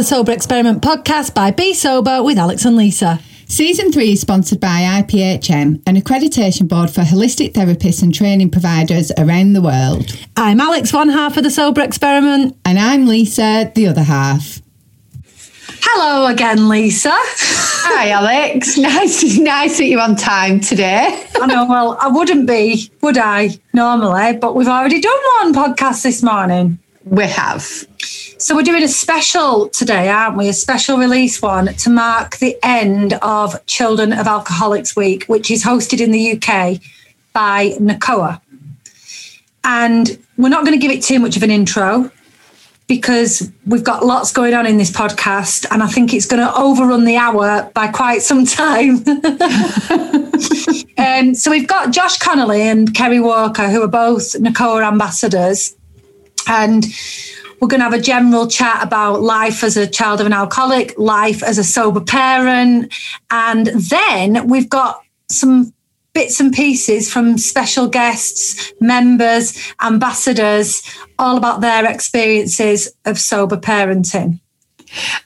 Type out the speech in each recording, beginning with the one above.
the Sober Experiment podcast by Bee Sober with Alex and Lisa. Season 3 is sponsored by IPHM, an accreditation board for holistic therapists and training providers around the world. I'm Alex, one half of the Sober Experiment. And I'm Lisa, the other half. Hello again, Lisa. Hi, Alex. Nice, nice that you're on time today. I know. Well, I wouldn't be, would I, normally? But we've already done one podcast this morning. We have. So we're doing a special today, aren't we? A special release one to mark the end of Children of Alcoholics Week, which is hosted in the UK by NACOA. And we're not going to give it too much of an intro because we've got lots going on in this podcast and I think it's going to overrun the hour by quite some time. um, so we've got Josh Connolly and Ceri Walker, who are both NACOA ambassadors. And we're going to have a general chat about life as a child of an alcoholic, life as a sober parent. And then we've got some bits and pieces from special guests, members, ambassadors, all about their experiences of sober parenting.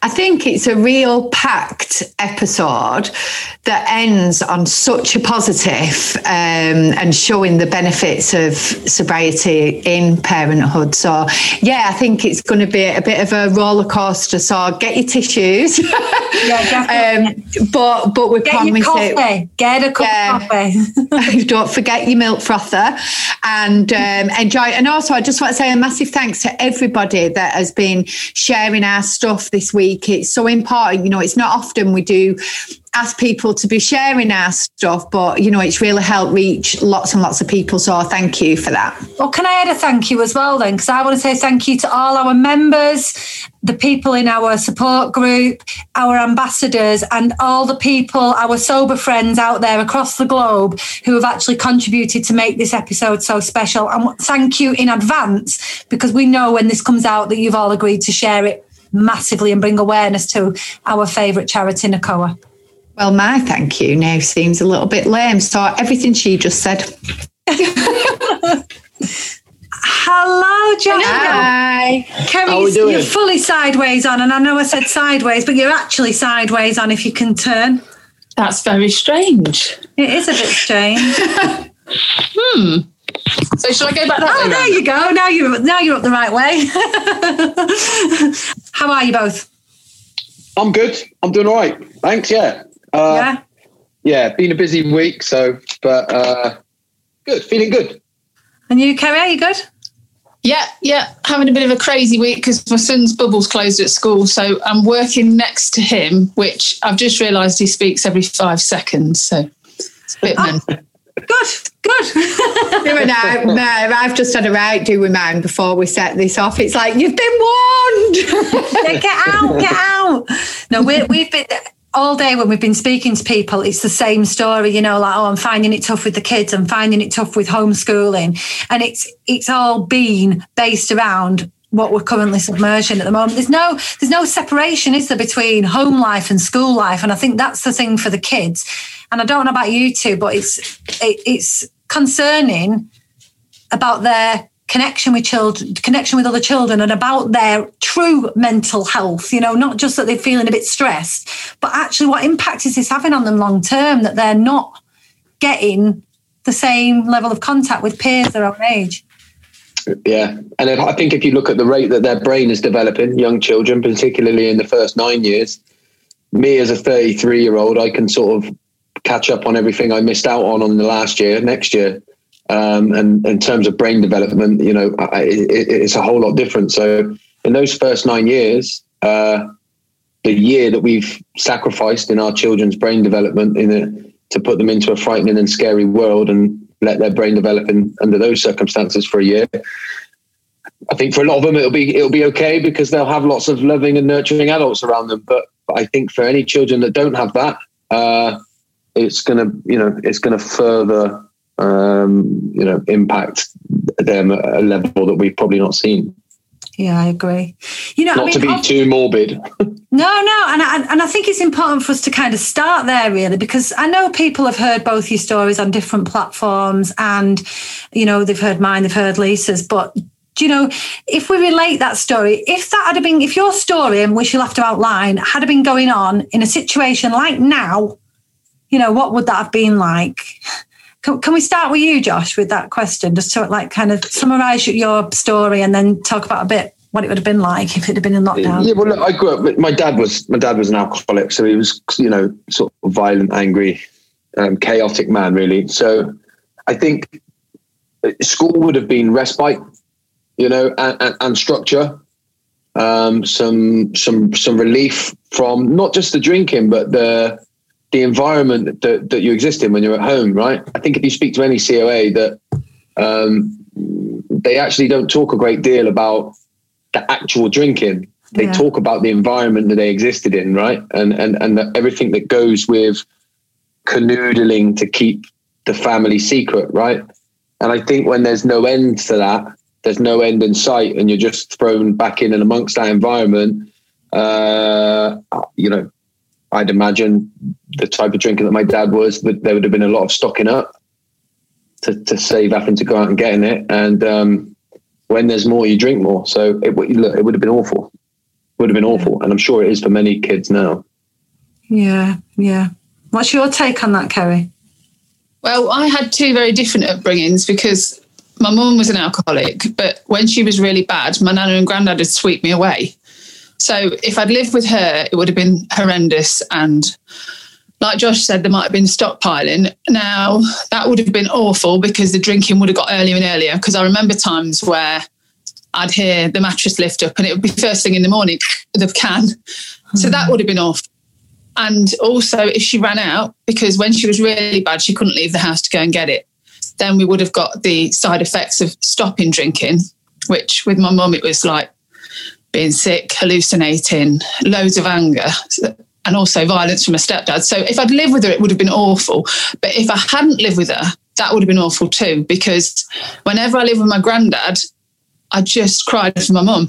I think it's a real packed episode that ends on such a positive, um, and showing the benefits of sobriety in parenthood. So, yeah, I think it's going to be a bit of a roller coaster. So, get your tissues. Yeah, um, but but we get promise your coffee. it. Get a cup Yeah. of coffee. Don't forget your milk frother and um, enjoy. And also, I just want to say a massive thanks to everybody that has been sharing our stuff this week. It's so important. You know, it's not often we do ask people to be sharing our stuff, but you know, it's really helped reach lots and lots of people. So thank you for that. Well, can I add a thank you as well then? Because I want to say thank you to all our members, the people in our support group, our ambassadors, and all the people, our sober friends out there across the globe who have actually contributed to make this episode so special. And thank you in advance because we know when this comes out that you've all agreed to share it massively and bring awareness to our favourite charity, NACOA. Well, my thank you now seems a little bit lame. So everything she just said. Hello, Josh. Hi. Ceri, How we doing? you're fully sideways on, and I know I said sideways, but you're actually sideways on if you can turn. That's very strange. It is a bit strange. Hmm. So should I go back that oh, way? there round? you go. Now you're now you're up the right way. How are you both? I'm good. I'm doing all right. Thanks. Yeah. Uh, yeah. yeah. Been a busy week, so but uh, good. Feeling good. And you, Ceri, are you good? Yeah, yeah, having a bit of a crazy week because my son's bubbles closed at school, so I'm working next to him, which I've just realised he speaks every five seconds. So it's a bit mental. Good. Good. No, no, I've just had a right do with mine before we set this off. It's like, you've been warned. Yeah, get out, get out. No, we we've been all day when we've been speaking to people, it's the same story, you know, like, oh, I'm finding it tough with the kids, I'm finding it tough with homeschooling. And it's it's all been based around what we're currently submerging at the moment. There's no there's no separation, is there, between home life and school life? And I think that's the thing for the kids. And I don't know about you two, but it's it, it's concerning about their connection with children, connection with other children, and about their true mental health. You know, not just that they're feeling a bit stressed, but actually what impact is this having on them long term that they're not getting the same level of contact with peers their own age. Yeah, and if, I think if you look at the rate that their brain is developing, young children, particularly in the first nine years, me as a 33 year old, I can sort of catch up on everything I missed out on on the last year, next year. Um, and in terms of brain development, you know, I, it, it's a whole lot different. So in those first nine years, uh, the year that we've sacrificed in our children's brain development in to put them into a frightening and scary world and let their brain develop in, under those circumstances for a year. I think for a lot of them it'll be it'll be okay because they'll have lots of loving and nurturing adults around them. But, but I think for any children that don't have that, uh, it's gonna you know it's gonna further um, you know impact them at a level that we've probably not seen. Yeah, I agree. You know, Not I mean, to be ob- too morbid. No, no, and I, and I think it's important for us to kind of start there, really, because I know people have heard both your stories on different platforms, and you know they've heard mine, they've heard Lisa's, but do you know, if we relate that story, if that had been, if your story, and which you'll have to outline, had been going on in a situation like now, you know, what would that have been like? Can, can we start with you, Josh, with that question, just to like kind of summarize your story and then talk about a bit what it would have been like if it had been in lockdown? Yeah, well, look, I grew up. My dad was my dad was an alcoholic, so he was, you know, sort of violent, angry, um, chaotic man, really. So I think school would have been respite you know, and, and, and structure. Um, some some some relief from not just the drinking, but the the environment that, that you exist in when you're at home, right? I think if you speak to any COA, that um, they actually don't talk a great deal about the actual drinking. They yeah. talk about the environment that they existed in, right? And and and the, everything that goes with canoodling to keep the family secret, right? And I think when there's no end to that, there's no end in sight and you're just thrown back in and amongst that environment, uh, you know, I'd imagine the type of drinking that my dad was, that there would have been a lot of stocking up to, to save having to go out and getting it. And um, when there's more, you drink more. So it, look, it would have been awful. It would have been awful. And I'm sure it is for many kids now. Yeah, yeah. What's your take on that, Ceri? Well, I had two very different upbringings because my mum was an alcoholic, but when she was really bad, my nana and granddad would sweep me away. So if I'd lived with her, it would have been horrendous. And like Josh said, there might have been stockpiling. Now, that would have been awful because the drinking would have got earlier and earlier. Because I remember times where I'd hear the mattress lift up and it would be first thing in the morning, the can. So that would have been awful. And also, if she ran out, because when she was really bad, she couldn't leave the house to go and get it then we would have got the side effects of stopping drinking, which with my mum, it was like being sick, hallucinating, loads of anger, and also violence from a stepdad. So if I'd lived with her, it would have been awful. But if I hadn't lived with her, that would have been awful too, because whenever I lived with my granddad, I just cried for my mum.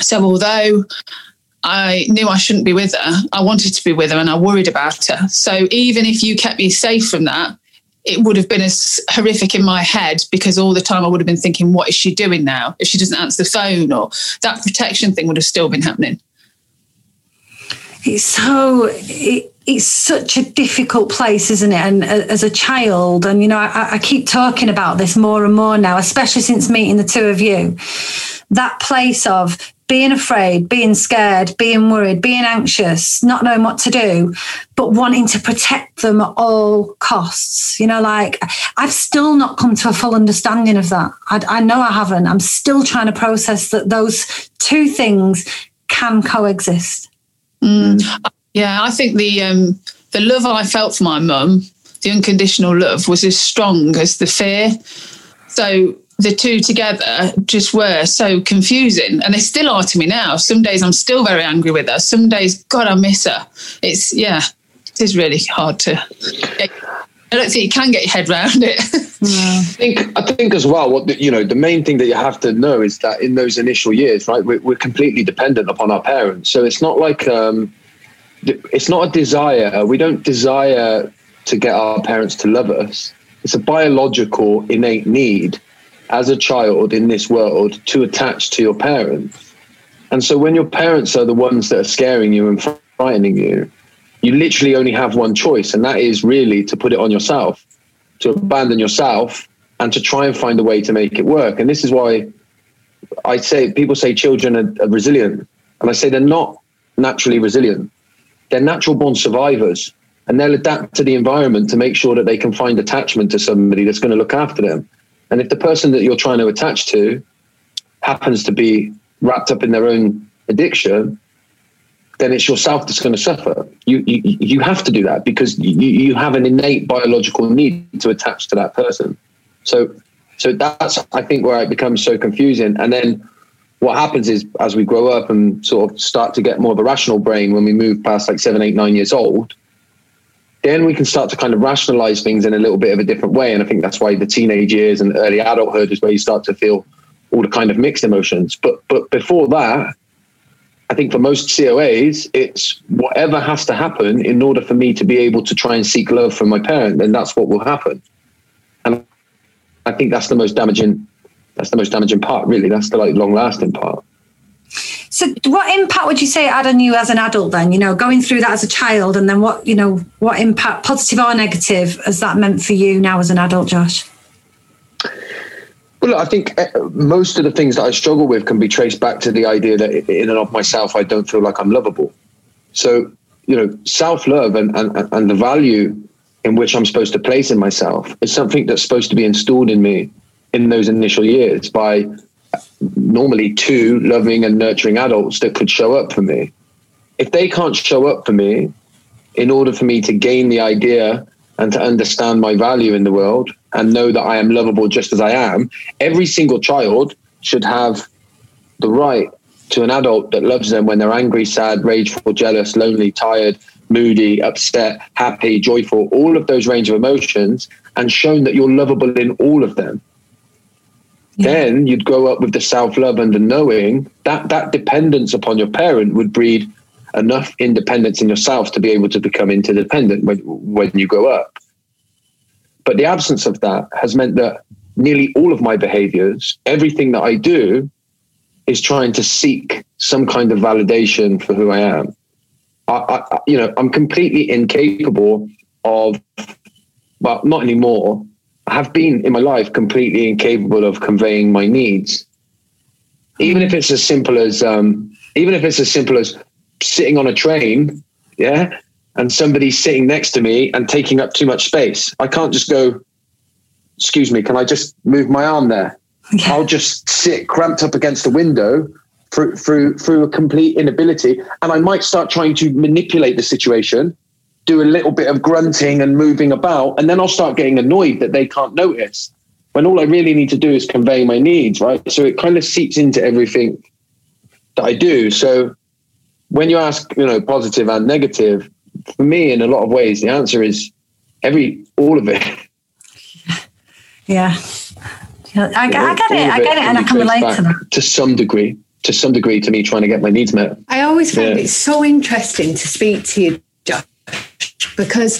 So although I knew I shouldn't be with her, I wanted to be with her and I worried about her. So even if you kept me safe from that, it would have been as horrific in my head because all the time I would have been thinking, what is she doing now? If she doesn't answer the phone, or that protection thing would have still been happening. It's so it, it's such a difficult place, isn't it? And uh, as a child, and you know, I, I keep talking about this more and more now, especially since meeting the two of you. That place of being afraid, being scared, being worried, being anxious, not knowing what to do, but wanting to protect them at all costs. You know, like I've still not come to a full understanding of that. I, I know I haven't. I'm still trying to process that those two things can coexist. Mm. Yeah, I think the um, the love I felt for my mum, the unconditional love, was as strong as the fear. So the two together just were so confusing and they still are to me now some days i'm still very angry with her some days god i miss her it's yeah it is really hard to i don't think you can get your head around it yeah. i think i think as well what the, you know the main thing that you have to know is that in those initial years right we're, we're completely dependent upon our parents so it's not like um it's not a desire we don't desire to get our parents to love us it's a biological innate need as a child in this world to attach to your parents. And so when your parents are the ones that are scaring you and frightening you, you literally only have one choice, and that is really to put it on yourself, to abandon yourself, and to try and find a way to make it work. And this is why I say people say children are, are resilient, and I say they're not naturally resilient. They're natural born survivors, and they'll adapt to the environment to make sure that they can find attachment to somebody that's going to look after them. And if the person that you're trying to attach to happens to be wrapped up in their own addiction, then it's yourself that's going to suffer. You, you, you have to do that because you, you have an innate biological need to attach to that person. So, so that's, I think, where it becomes so confusing. And then what happens is as we grow up and sort of start to get more of a rational brain when we move past like seven, eight, nine years old, then we can start to kind of rationalize things in a little bit of a different way. And I think that's why the teenage years and early adulthood is where you start to feel all the kind of mixed emotions. But but before that, I think for most COAs, it's whatever has to happen in order for me to be able to try and seek love from my parent, then that's what will happen. And I think that's the most damaging that's the most damaging part, really. That's the like long lasting part. So, what impact would you say it had on you as an adult? Then, you know, going through that as a child, and then what, you know, what impact, positive or negative, has that meant for you now as an adult, Josh? Well, I think uh, most of the things that I struggle with can be traced back to the idea that in and of myself, I don't feel like I'm lovable. So, you know, self love and, and, and the value in which I'm supposed to place in myself is something that's supposed to be installed in me in those initial years by normally two loving and nurturing adults that could show up for me. If they can't show up for me in order for me to gain the idea and to understand my value in the world and know that I am lovable just as I am, every single child should have the right to an adult that loves them when they're angry, sad, rageful, jealous, lonely, tired, moody, upset, happy, joyful, all of those range of emotions, and shown that you're lovable in all of them. Yeah. Then you'd grow up with the self love and the knowing that that dependence upon your parent would breed enough independence in yourself to be able to become interdependent when, when you grow up. But the absence of that has meant that nearly all of my behaviors, everything that I do, is trying to seek some kind of validation for who I am. I, I, you know, I'm completely incapable of, well, not anymore. I have been in my life completely incapable of conveying my needs, even if it's as simple as, um, even if it's as simple as sitting on a train, yeah, and somebody sitting next to me and taking up too much space. I can't just go, excuse me, can I just move my arm there? Yeah. I'll just sit cramped up against the window through, through, through a complete inability. And I might start trying to manipulate the situation, do a little bit of grunting and moving about, and then I'll start getting annoyed that they can't notice when all I really need to do is convey my needs, right? So it kind of seeps into everything that I do. So when you ask, you know, positive and negative, for me, in a lot of ways, the answer is every all of it. Yeah, yeah I, I get it. I get it, and I can relate to that to some degree. To some degree, to me trying to get my needs met. I always find yeah. it so interesting to speak to you, Josh, because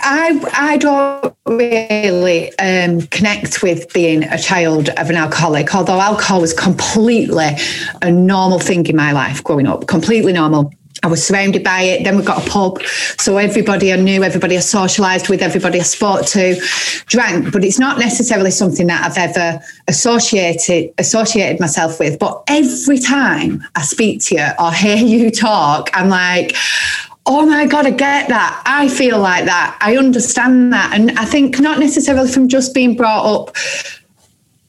I I don't really um, connect with being a child of an alcoholic, although alcohol was completely a normal thing in my life growing up, completely normal. I was surrounded by it. Then we got a pub. So everybody I knew, everybody I socialised with, everybody I spoke to drank. But it's not necessarily something that I've ever associated associated myself with. But every time I speak to you or hear you talk, I'm like, oh my God, I get that. I feel like that. I understand that. And I think not necessarily from just being brought up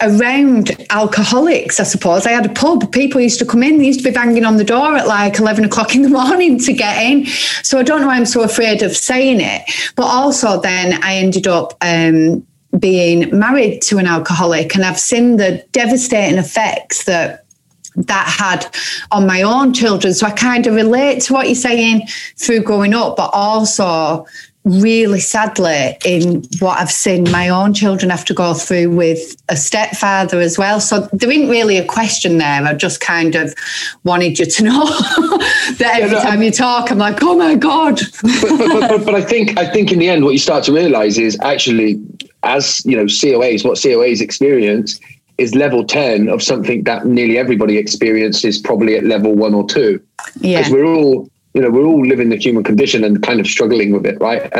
around alcoholics, I suppose. I had a pub. People used to come in, they used to be banging on the door at like 11 o'clock in the morning to get in. So I don't know why I'm so afraid of saying it. But also, then I ended up um, being married to an alcoholic, and I've seen the devastating effects that that had on my own children. So I kind of relate to what you're saying through growing up, but also really sadly in what I've seen my own children have to go through with a stepfather as well. So there isn't really a question there. I just kind of wanted you to know that every yeah, time you talk, I'm like, oh my god. but, but, but, but I think I think in the end, what you start to realise is actually, as you know, COAs, what COAs experience is level 10 of something that nearly everybody experiences probably at level one or two. Yeah. Because we're all, you know, we're all living the human condition and kind of struggling with it, right?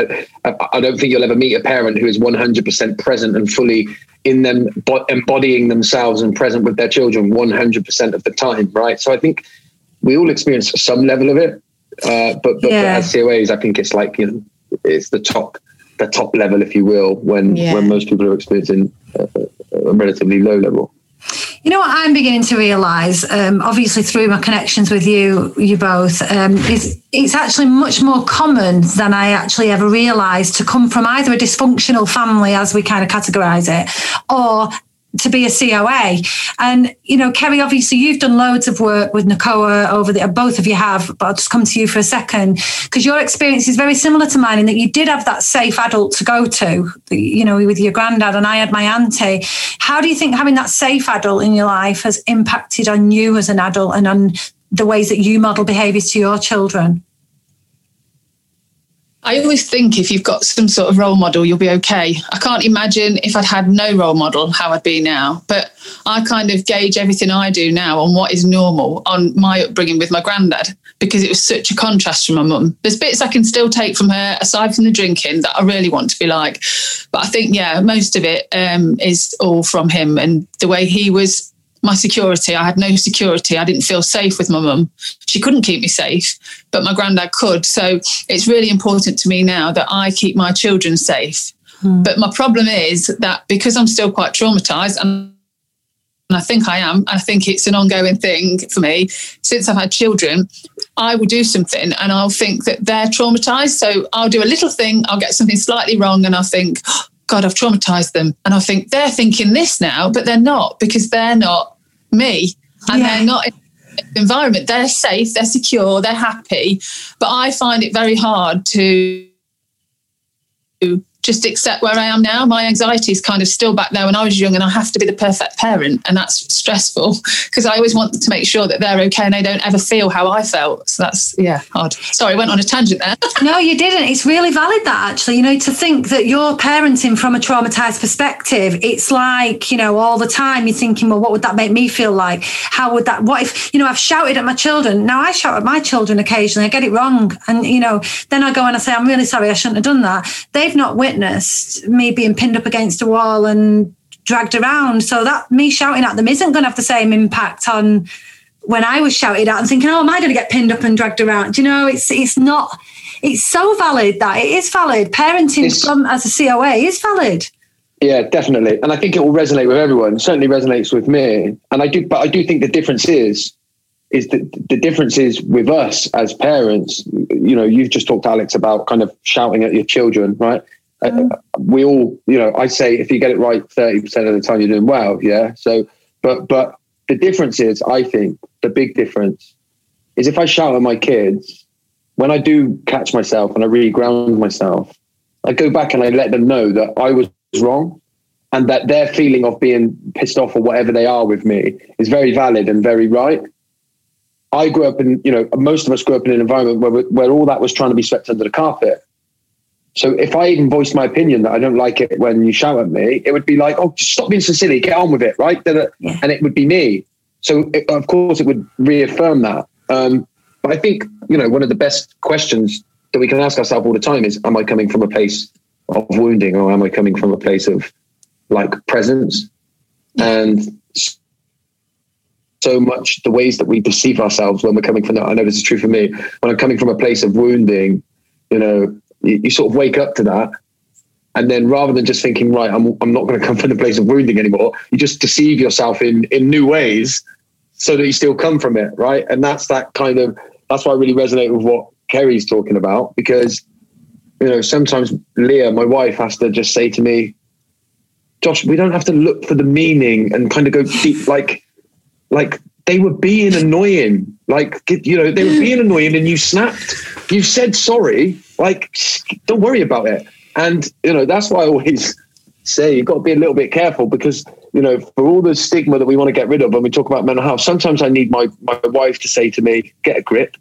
I, I don't think you'll ever meet a parent who is 100% present and fully in them, embodying themselves and present with their children 100% of the time, right? So I think we all experience some level of it. Uh, but, but, yeah. but as COAs, I think it's like, you know, it's the top the top level, if you will, when yeah. when most people are experiencing a, a, relatively low level. You know what I'm beginning to realise, um, obviously through my connections with you, you both, um, is it's actually much more common than I actually ever realised to come from either a dysfunctional family, as we kind of categorise it, or to be a COA. And, you know, Ceri, obviously you've done loads of work with NACOA over the, both of you have, but I'll just come to you for a second, because your experience is very similar to mine in that you did have that safe adult to go to, you know, with your granddad and I had my auntie. How do you think having that safe adult in your life has impacted on you as an adult and on the ways that you model behaviours to your children? I always think if you've got some sort of role model, you'll be okay. I can't imagine if I'd had no role model how I'd be now. But I kind of gauge everything I do now on what is normal on my upbringing with my granddad because it was such a contrast from my mum. There's bits I can still take from her, aside from the drinking, that I really want to be like. But I think, yeah, most of it um, is all from him and the way he was my security. I had no security. I didn't feel safe with my mum. She couldn't keep me safe, but my granddad could. So it's really important to me now that I keep my children safe. Hmm. But my problem is that because I'm still quite traumatized and and I think I am. I think it's an ongoing thing for me. Since I've had children, I will do something and I'll think that they're traumatized. So I'll do a little thing, I'll get something slightly wrong, and I'll think, oh, God, I've traumatized them. And I think they're thinking this now, but they're not because they're not me and yeah. they're not in the environment. They're safe, they're secure, they're happy. But I find it very hard to just accept where I am now. My anxiety is kind of still back there when I was young, and I have to be the perfect parent, and that's stressful because I always want to make sure that they're okay and they don't ever feel how I felt. So that's yeah hard. Sorry, I went on a tangent there. no, you didn't. It's really valid that actually. You know, to think that you're parenting from a traumatized perspective, it's like you know all the time you're thinking, well, what would that make me feel like? How would that? What if you know I've shouted at my children? Now I shout at my children occasionally. I get it wrong, and you know then I go and I say, I'm really sorry, I shouldn't have done that. They've not witnessed me being pinned up against a wall and dragged around. So that me shouting at them isn't going to have the same impact on when I was shouted at and thinking, oh, am I going to get pinned up and dragged around? Do you know, it's it's not. It's so valid that it is valid. Parenting it's, from as a COA is valid. Yeah, definitely, and I think it will resonate with everyone. It certainly resonates with me, and I do. But I do think the difference is is that the difference is with us as parents. You know, you've just talked, Alex, about kind of shouting at your children, right? Mm. we all, you know, I say if you get it right 30% of the time, you're doing well. Yeah. So, but, but the difference is, I think the big difference is if I shout at my kids, when I do catch myself and I really ground myself, I go back and I let them know that I was wrong and that their feeling of being pissed off or whatever they are with me is very valid and very right. I grew up in, you know, most of us grew up in an environment where, where all that was trying to be swept under the carpet. So if I even voiced my opinion that I don't like it when you shout at me, it would be like, oh, stop being so silly, get on with it, right? Yeah. And it would be me. So it, of course it would reaffirm that. Um, but I think you know one of the best questions that we can ask ourselves all the time is, am I coming from a place of wounding or am I coming from a place of like presence? And so much the ways that we perceive ourselves when we're coming from that. I know this is true for me. When I'm coming from a place of wounding, you know, you, you sort of wake up to that. And then rather than just thinking, right, I'm, I'm not going to come from the place of wounding anymore, you just deceive yourself in, in new ways so that you still come from it. Right. And that's that kind of, that's why I really resonate with what Ceri's talking about because, you know, sometimes Leah, my wife, has to just say to me, Josh, we don't have to look for the meaning and kind of go deep, like, like they were being annoying. Like, you know, they were being annoying and you snapped. You said sorry. Like, don't worry about it. And, you know, that's why I always say you've got to be a little bit careful because, you know, for all the stigma that we want to get rid of when we talk about mental health, sometimes I need my, my wife to say to me, get a grip.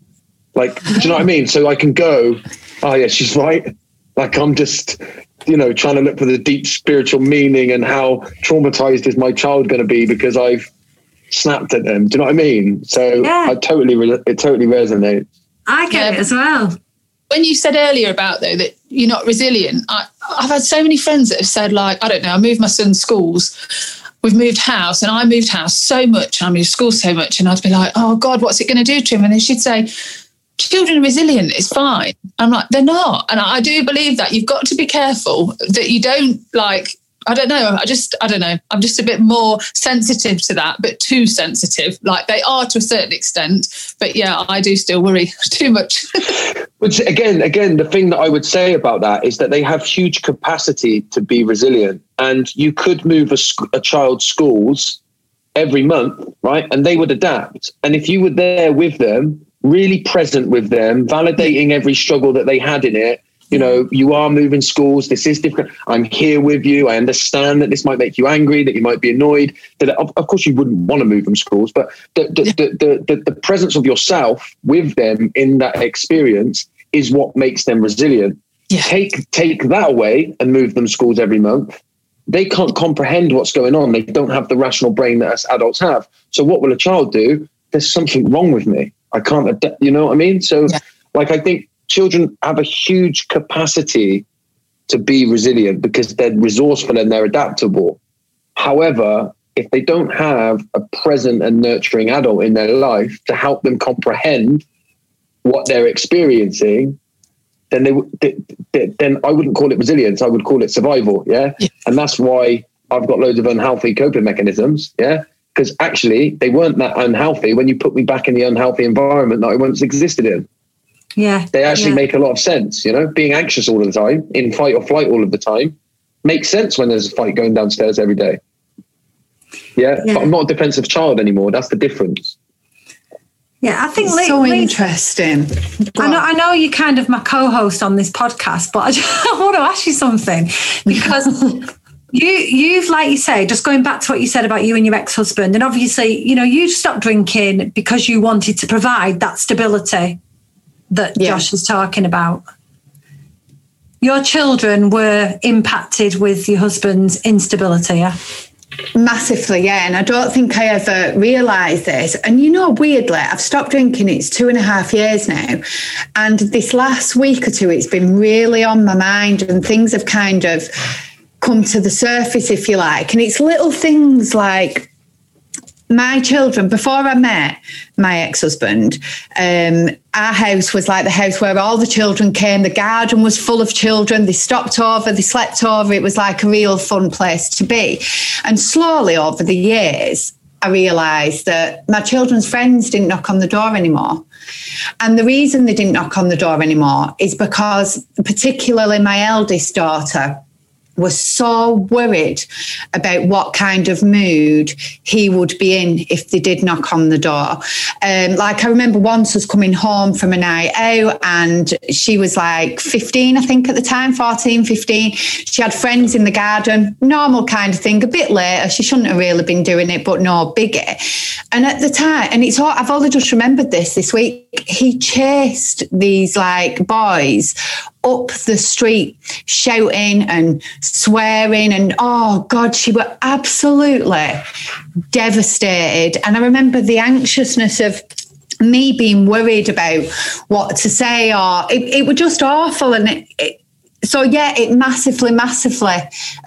Like, do you know what I mean? So I can go, oh, yeah, she's right. Like, I'm just, you know, trying to look for the deep spiritual meaning and how traumatized is my child going to be because I've snapped at them. Do you know what I mean? So yeah. I totally, it totally resonates. I get yeah. it as well. When you said earlier about though that you're not resilient, I, I've had so many friends that have said like, I don't know, I moved my son's schools we've moved house and I moved house so much, I moved school so much, and I'd be like, oh God, what's it going to do to him? And then she'd say, children are resilient, it's fine. I'm like, they're not. And I do believe that you've got to be careful that you don't like I don't know. I just, I don't know. I'm just a bit more sensitive to that, but too sensitive. Like they are to a certain extent, but yeah, I do still worry too much. Which again, again, the thing that I would say about that is that they have huge capacity to be resilient, and you could move a, a child's schools every month, right? And they would adapt. And if you were there with them, really present with them, validating every struggle that they had in it, you know, you are moving schools. This is different. I'm here with you. I understand that this might make you angry, that you might be annoyed. That of, of course you wouldn't want to move them schools, but the the, the, the, the presence of yourself with them in that experience is what makes them resilient. Yeah. Take take that away and move them schools every month. They can't comprehend what's going on. They don't have the rational brain that us adults have. So what will a child do? There's something wrong with me. I can't adapt. You know what I mean? So, Yeah. like, I think children have a huge capacity to be resilient because they're resourceful and they're adaptable. However, if they don't have a present and nurturing adult in their life to help them comprehend what they're experiencing, then they, would- th- th- then I wouldn't call it resilience. I would call it survival. Yeah, Yeah. and that's why I've got loads of unhealthy coping mechanisms. Yeah, because actually they weren't that unhealthy when you put me back in the unhealthy environment that I once existed in. Yeah. They actually yeah. make a lot of sense. You know, being anxious all the time, in fight or flight all of the time, makes sense when there's a fight going downstairs every day. Yeah, Yeah. but I'm not a defensive child anymore. That's the difference. Yeah, I think Lee, so Lee- interesting. Go I know. I know you're kind of my co-host on this podcast, but I, just, I want to ask you something because you, you've, like you say, just going back to what you said about you and your ex-husband, and obviously, you know, you stopped drinking because you wanted to provide that stability that Yeah. Josh is talking about. Your children were impacted with your husband's instability, yeah? Massively, yeah. And I don't think I ever realised this. And you know, weirdly, I've stopped drinking. It's two and a half years now. And this last week or two, it's been really on my mind, and things have kind of come to the surface, if you like. And it's little things like my children, before I met my ex husband, um, our house was like the house where all the children came. The garden was full of children. They stopped over, they slept over. It was like a real fun place to be. And slowly over the years, I realised that my children's friends didn't knock on the door anymore. And the reason they didn't knock on the door anymore is because, particularly my eldest daughter, was so worried about what kind of mood he would be in if they did knock on the door. Um, like I remember once was coming home from a night out and she was like 15, I think at the time, 14, 15. She had friends in the garden, normal kind of thing, a bit later. She shouldn't have really been doing it, but no biggie. And at the time, and it's all, I've only just remembered this this week, he chased these like boys up the street shouting and swearing and oh god she were absolutely devastated. And i remember the anxiousness of me being worried about what to say or it, it was just awful. And it, it, so yeah it massively massively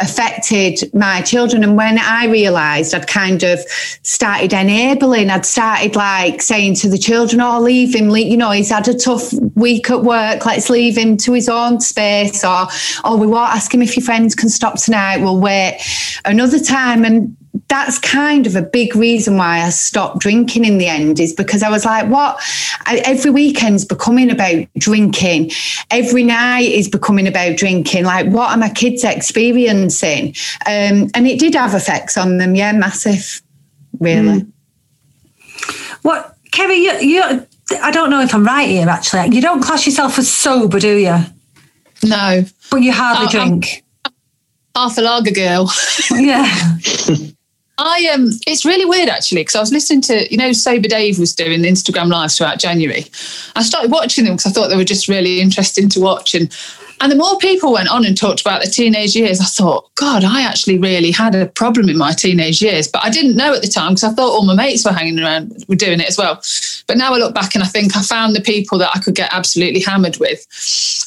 affected my children. And when i realized i'd kind of started enabling i'd started like saying to the children oh leave him leave, you know he's had a tough week at work let's leave him to his own space or oh we won't ask him if your friends can stop tonight we'll wait. Another time and that's kind of a big reason why I stopped drinking in the end is because I was like, what? I, every weekend's becoming about drinking. Every night is becoming about drinking. Like, what are my kids experiencing? Um, and it did have effects on them. Yeah, massive, really. What, Ceri, you, you, I don't know if I'm right here, actually. You don't class yourself as sober, do you? No, But you hardly Oh, I'm- drink. half a lager girl. yeah. I um, it's really weird actually because I was listening to you know Sober Dave was doing Instagram lives throughout January. I started watching them because I thought they were just really interesting to watch, and and the more people went on and talked about their teenage years, I thought, God, I actually really had a problem in my teenage years, but I didn't know at the time because I thought all my mates were hanging around were doing it as well. But now I look back and I think I found the people that I could get absolutely hammered with.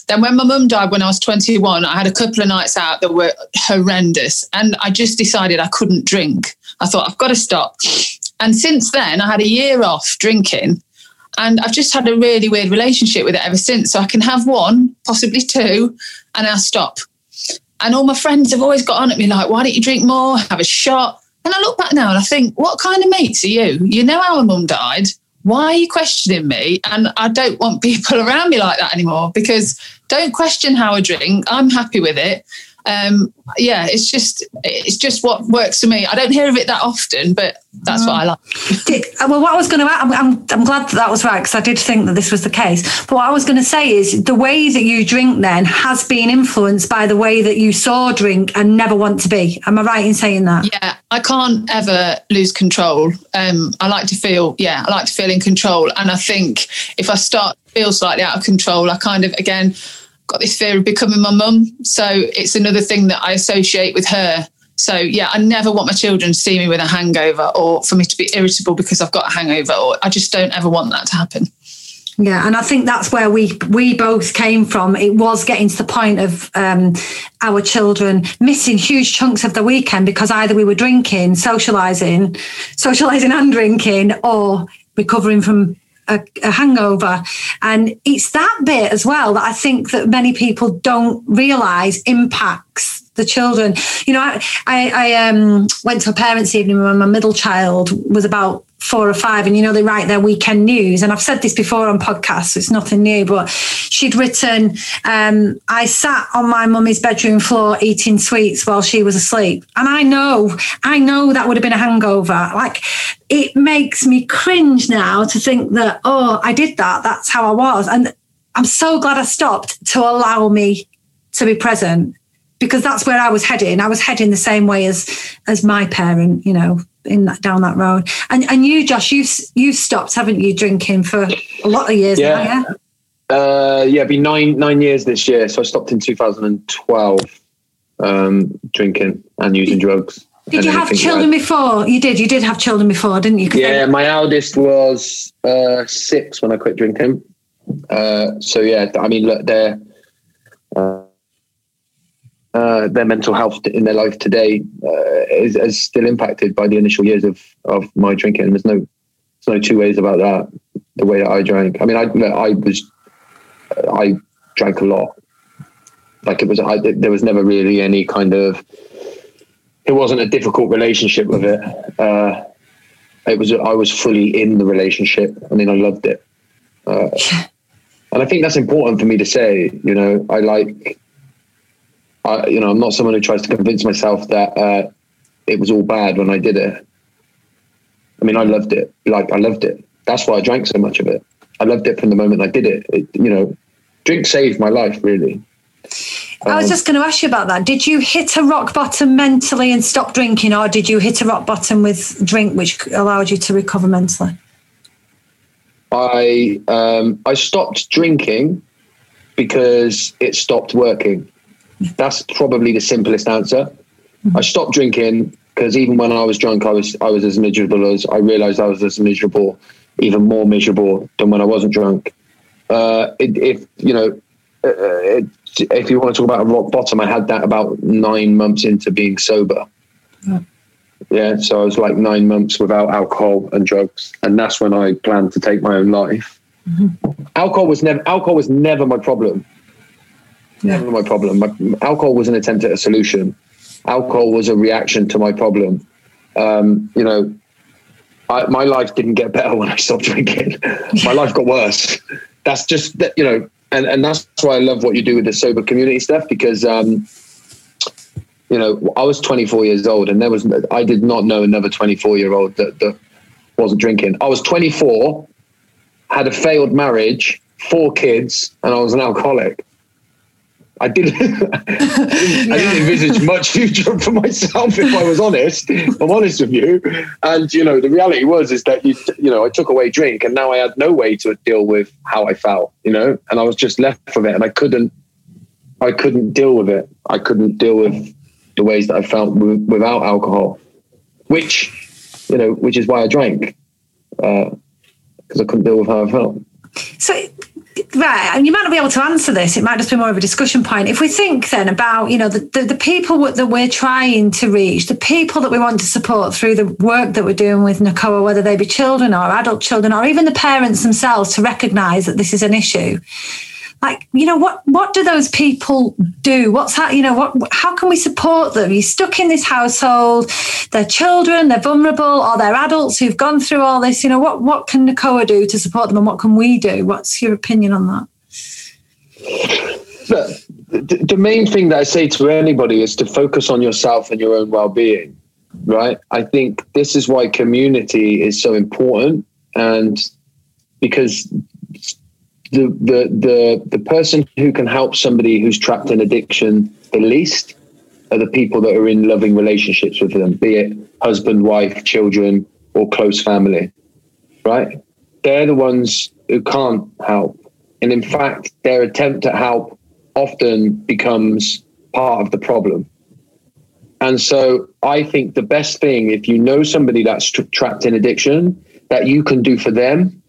Then when my mum died when I was 21, I had a couple of nights out that were horrendous. And I just decided I couldn't drink. I thought, I've got to stop. And since then, I had a year off drinking. And I've just had a really weird relationship with it ever since. So I can have one, possibly two, and I'll stop. And all my friends have always got on at me like, why don't you drink more? Have a shot. And I look back now and I think, what kind of mates are you? You know how my mum died. Why are you questioning me? And I don't want people around me like that anymore because don't question how I drink. I'm happy with it. Um, yeah, it's just it's just what works for me. I don't hear of it that often, but that's what I like. Did, well, what I was going to, I'm, I'm, I'm glad that that was right because I did think that this was the case. But what I was going to say is the way that you drink then has been influenced by the way that you saw drink and never want to be. Am I right in saying that? Yeah, I can't ever lose control. Um, I like to feel, yeah, I like to feel in control. And I think if I start feel slightly out of control, I kind of, again, got this fear of becoming my mum. So it's another thing that I associate with her. So yeah, I never want my children to see me with a hangover or for me to be irritable because I've got a hangover or I just don't ever want that to happen. Yeah, and I think that's where we we both came from. It was getting to the point of um, our children missing huge chunks of the weekend because either we were drinking, socialising, socialising and drinking, or recovering from a, a, hangover. And it's that bit as well that I think that many people don't realise impacts the children. You know, I I, I um, went to a parents' evening when my middle child was about four or five and you know they write their weekend news. And i've said this before on podcasts it's nothing new but she'd written um, i sat on my mummy's bedroom floor eating sweets while she was asleep. And i know i know that would have been a hangover. Like it makes me cringe now to think that oh i did that. That's how i was. And i'm so glad i stopped to allow me to be present because that's where i was heading. I was heading the same way as as my parent you know in that down that road. And and you, Josh, you've you've stopped, haven't you, drinking for a lot of years yeah. now? Yeah. Uh, yeah, be nine nine years this year. So I stopped in 2012, um, drinking and using drugs. Did you have children before? You did. You did have children before, didn't you? Yeah, my eldest was uh, six when I quit drinking. Uh, so yeah, I mean, look, they're uh, uh, their mental health in their life today uh, is, is, still impacted by the initial years of, of my drinking. There's no there's no two ways about that. The way that I drank. I mean, I I was I drank a lot. Like it was, I, there was never really any kind of. It wasn't a difficult relationship with it. Uh, it was. I was fully in the relationship. I mean, I loved it. Uh, and I think that's important for me to say. You know, I like I, you know, I'm not someone who tries to convince myself that uh, it was all bad when I did it. I mean, I loved it. Like I loved it. That's why I drank so much of it. I loved it from the moment I did it. it you know, drink saved my life really. I was um, just going to ask you about that. Did you hit a rock bottom mentally and stop drinking, or did you hit a rock bottom with drink, which allowed you to recover mentally? I um, I stopped drinking because it stopped working. That's probably the simplest answer. Mm-hmm. I stopped drinking because even when I was drunk, I was I was as miserable as I realized I was as miserable, even more miserable than when I wasn't drunk. Uh, it, if you know, uh, it, if you want to talk about a rock bottom, I had that about nine months into being sober. Yeah. yeah, so I was like nine months without alcohol and drugs, and that's when I planned to take my own life. Mm-hmm. Alcohol was never alcohol was never my problem. Never my problem. My, alcohol was an attempt at a solution. Alcohol was a reaction to my problem. Um, you know, I, my life didn't get better when I stopped drinking. my life got worse. That's just that, you know, and, and that's why I love what you do with the sober community stuff because, um, you know, I was 24 years old and there was, I did not know another 24 year old that, that wasn't drinking. I was 24, had a failed marriage, four kids, and I was an alcoholic. I didn't, I didn't envisage much future for myself, if I was honest. I'm honest with you. And you know, the reality was is that you, you know, I took away drink, and now I had no way to deal with how I felt. You know, and I was just left with it, and I couldn't, I couldn't deal with it. I couldn't deal with the ways that I felt without alcohol, which, you know, which is why I drank because uh, I couldn't deal with how I felt. So right and you might not be able to answer this. It might just be more of a discussion point. If we think then about you know the, the, the, people that we're trying to reach the people that we want to support through the work that we're doing with NACOA whether they be children or adult children or even the parents themselves to recognize that this is an issue like you know what what do those people do? What's how you know what how can we support them? You're stuck in this household. They're children they're vulnerable or they're adults who've gone through all this. You know what what can NACOA do to support them and what can we do? What's your opinion on that? The main thing that I say to anybody is to focus on yourself and your own well-being right? I think this is why community is so important and because the, the the the person who can help somebody who's trapped in addiction the least are the people that are in loving relationships with them, be it husband, wife, children, or close family. Right? They're the ones who can't help. And in fact, their attempt at help often becomes part of the problem. And so I think the best thing, if you know somebody that's tra- trapped in addiction, that you can do for them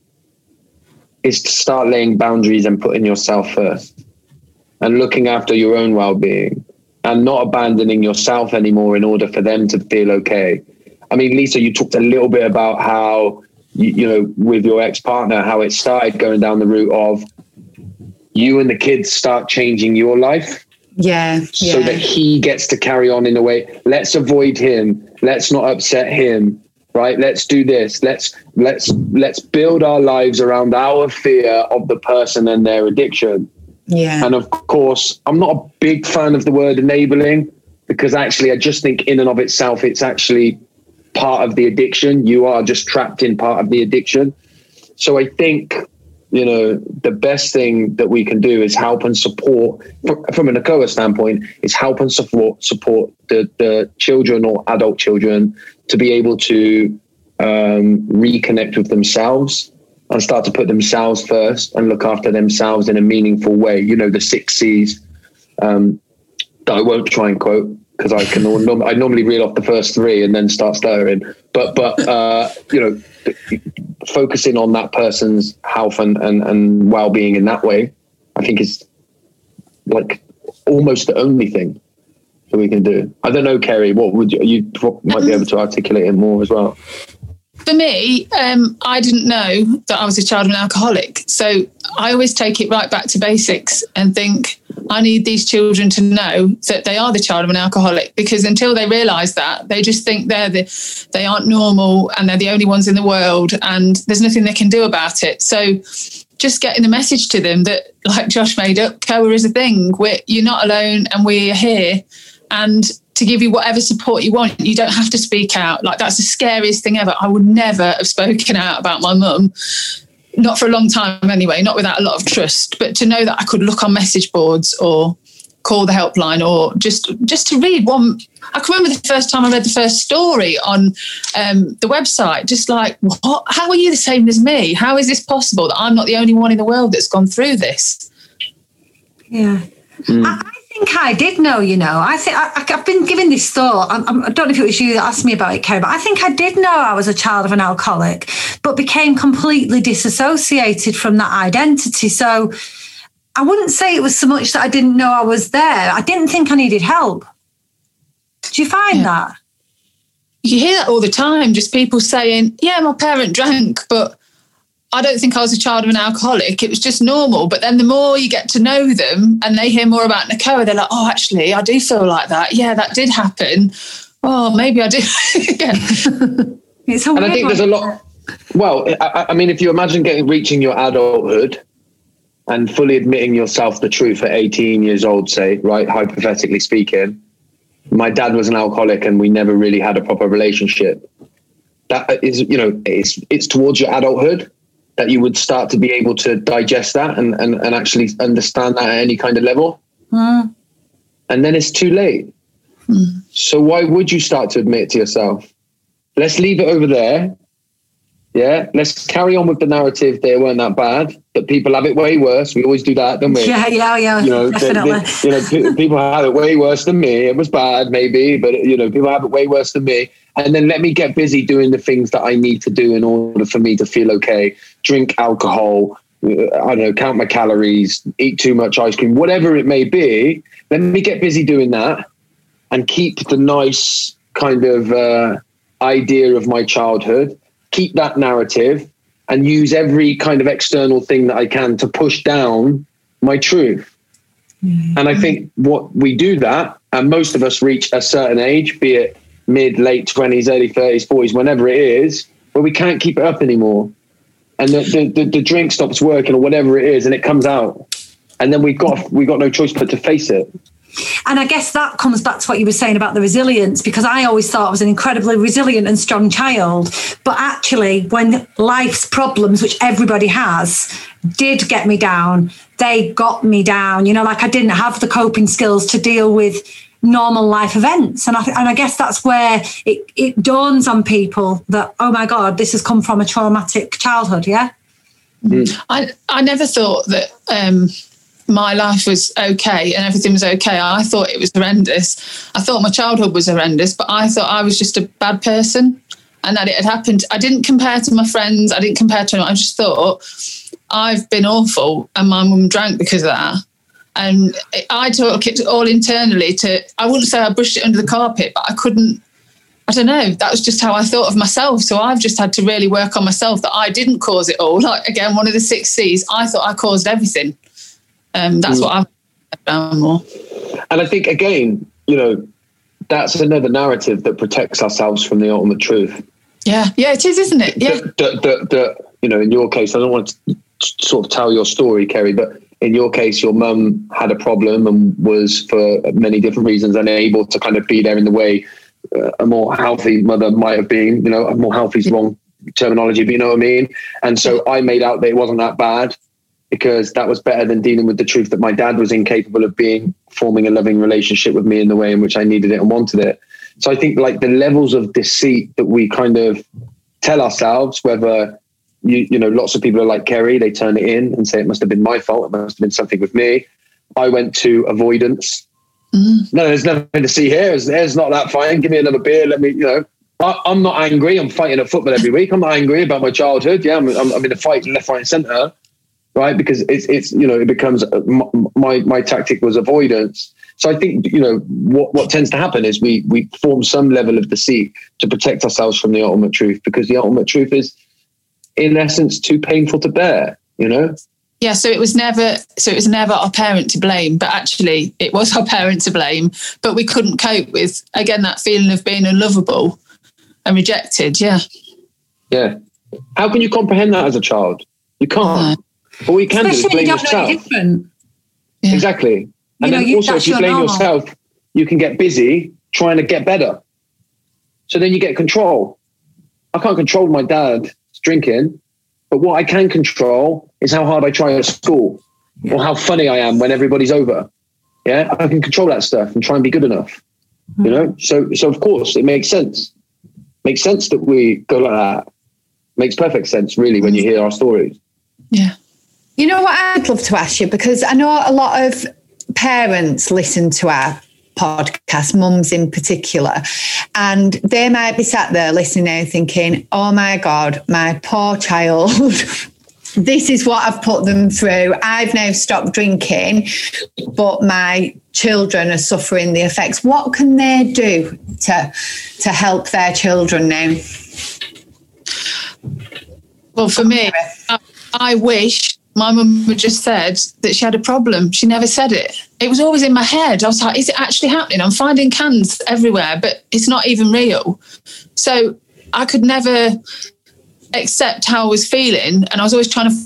is to start laying boundaries and putting yourself first and looking after your own well being and not abandoning yourself anymore in order for them to feel okay. I mean, Lisa, you talked a little bit about how, you, you know, with your ex partner, how it started going down the route of you and the kids start changing your life yeah, so yeah. that he gets to carry on in a way let's avoid him let's not upset him right? Let's do this. Let's let's let's build our lives around our fear of the person and their addiction. Yeah. and of course i'm not a big fan of the word enabling because actually i just think in and of itself it's actually part of the addiction. You are just trapped in part of the addiction. So i think you know, the best thing that we can do is help and support from an NACOA standpoint is help and support support the, the children or adult children to be able to um, reconnect with themselves and start to put themselves first and look after themselves in a meaningful way. You know, the six C's um, that I won't try and quote because I can I normally reel off the first three and then start stirring. But but uh, you know, focusing on that person's health and, and, and well being in that way, I think is like almost the only thing that we can do. I don't know, Ceri. What would you you might be able to articulate it more as well? For me, um, I didn't know that I was a child of an alcoholic. So I always take it right back to basics and think I need these children to know that they are the child of an alcoholic because until they realize that, they just think they're the, they aren't normal and they're the only ones in the world and there's nothing they can do about it. So just getting the message to them that, like Josh made up, COA is a thing. We're, you're not alone and we're here. And to give you whatever support you want. You don't have to speak out. Like that's the scariest thing ever. I would never have spoken out about my mum. Not for a long time anyway, not without a lot of trust. But to know that I could look on message boards or call the helpline or just just to read one I can remember the first time I read the first story on um, the website, just like, what? How are you the same as me? How is this possible that I'm not the only one in the world that's gone through this? Yeah. Mm. I, think I did know, you know. I think I, have been given this thought. I, I, don't know if it was you that asked me about it, Ceri, but I think I did know I was a child of an alcoholic, but became completely disassociated from that identity. So I wouldn't say it was so much that I didn't know I was there. I didn't think I needed help. Do you find yeah. that? You hear that all the time, just people saying, Yeah, my parent drank, but I don't think I was a child of an alcoholic. It was just normal. But then the more you get to know them and they hear more about NACOA, they're like, oh, actually, I do feel like that. Yeah, that did happen. Oh, maybe I do. yeah. It's and I think there's a lot. Well, I, I mean, if you imagine getting reaching your adulthood and fully admitting yourself the truth at 18 years old, say, right, hypothetically speaking, my dad was an alcoholic and we never really had a proper relationship. That is, you know, it's it's towards your adulthood that you would start to be able to digest that and, and, and actually understand that at any kind of level. Mm. And then it's too late. Mm. So why would you start to admit to yourself? Let's leave it over there. Yeah, let's carry on with the narrative. They weren't that bad, but people have it way worse. We always do that, don't we? Yeah, yeah, yeah. You know, definitely. They, they, you know, people have it way worse than me. It was bad, maybe, but you know, people have it way worse than me and then let me get busy doing the things that I need to do in order for me to feel okay. Drink alcohol, uh, I don't know, count my calories, eat too much ice cream, whatever it may be. Let me get busy doing that and keep the nice kind of uh, idea of my childhood, keep that narrative, and use every kind of external thing that I can to push down my truth. Mm-hmm. And I think what we do that, and most of us reach a certain age, be it mid, late 20s, early 30s, 40s, whenever it is, but we can't keep it up anymore. And the, the, the, the drink stops working or whatever it is, and it comes out. And then we've got, we've got no choice but to face it. And I guess that comes back to what you were saying about the resilience, because I always thought I was an incredibly resilient and strong child. But actually, when life's problems, which everybody has, did get me down, they got me down. You know, like I didn't have the coping skills to deal with normal life events. And I, and I guess that's where it, it dawns on people that, oh my God, this has come from a traumatic childhood. Yeah. Mm. I, I never thought that um, my life was okay and everything was okay. I thought it was horrendous. I thought my childhood was horrendous, but I thought I was just a bad person and that it had happened. I didn't compare to my friends. I didn't compare to anyone. I just thought I've been awful and my mum drank because of that. And I took it all internally to, I wouldn't say I brushed it under the carpet, but I couldn't, I don't know. That was just how I thought of myself. So I've just had to really work on myself that I didn't cause it all. Like, again, one of the six C's, I thought I caused everything. Um, that's mm. what I've found more. And I think, again, you know, that's another narrative that protects ourselves from the ultimate truth. Yeah, yeah, it is, isn't it? Yeah. That, that, that, you know, in your case, I don't want to sort of tell your story, Ceri, but in your case, your mum had a problem and was, for many different reasons, unable to kind of be there in the way uh, a more healthy mother might have been. You know, a more healthy is wrong terminology, but you know what I mean. And so I made out that it wasn't that bad because that was better than dealing with the truth that my dad was incapable of being forming a loving relationship with me in the way in which I needed it and wanted it. So I think like the levels of deceit that we kind of tell ourselves, whether you, you know, lots of people are like Ceri, they turn it in and say it must have been my fault, it must have been something with me. I went to avoidance. Mm. No, there's nothing to see here. It's, it's not that fine. Give me another beer. Let me, you know. I, am not angry. I'm fighting a football every week. I'm not angry about my childhood. Yeah, I'm, I'm, I'm in a fight left, right, and centre, right? Because it's it's you know it becomes uh, my my tactic was avoidance. So I think you know what what tends to happen is we we form some level of deceit to protect ourselves from the ultimate truth because the ultimate truth is in essence too painful to bear. You know. Yeah, so it was never so it was never our parent to blame, but actually it was our parent to blame. But we couldn't cope with again that feeling of being unlovable and rejected. Yeah. Yeah. How can you comprehend that as a child? You can't. No. But what you can Especially do is blame yourself. Yeah. Exactly. And you then know, also, if you blame normal. yourself, you can get busy trying to get better. So then you get control. I can't control my dad drinking, but what I can control is how hard I try at school yeah. or how funny I am when everybody's over. Yeah, I can control that stuff and try and be good enough. Mm-hmm. You know, so so of course it makes sense. Makes sense that we go like that. Makes perfect sense, really, when you hear our stories. Yeah. You know what I'd love to ask you because I know a lot of parents listen to our podcast, mums in particular, and they might be sat there listening and thinking, oh my God, my poor child. this is what I've put them through. I've now stopped drinking, but my children are suffering the effects. What can they do to to help their children now? Well, for me, I wish my mum just said that she had a problem. She never said it. It was always in my head. I was like, is it actually happening? I'm finding cans everywhere, but it's not even real. So I could never accept how I was feeling. And I was always trying to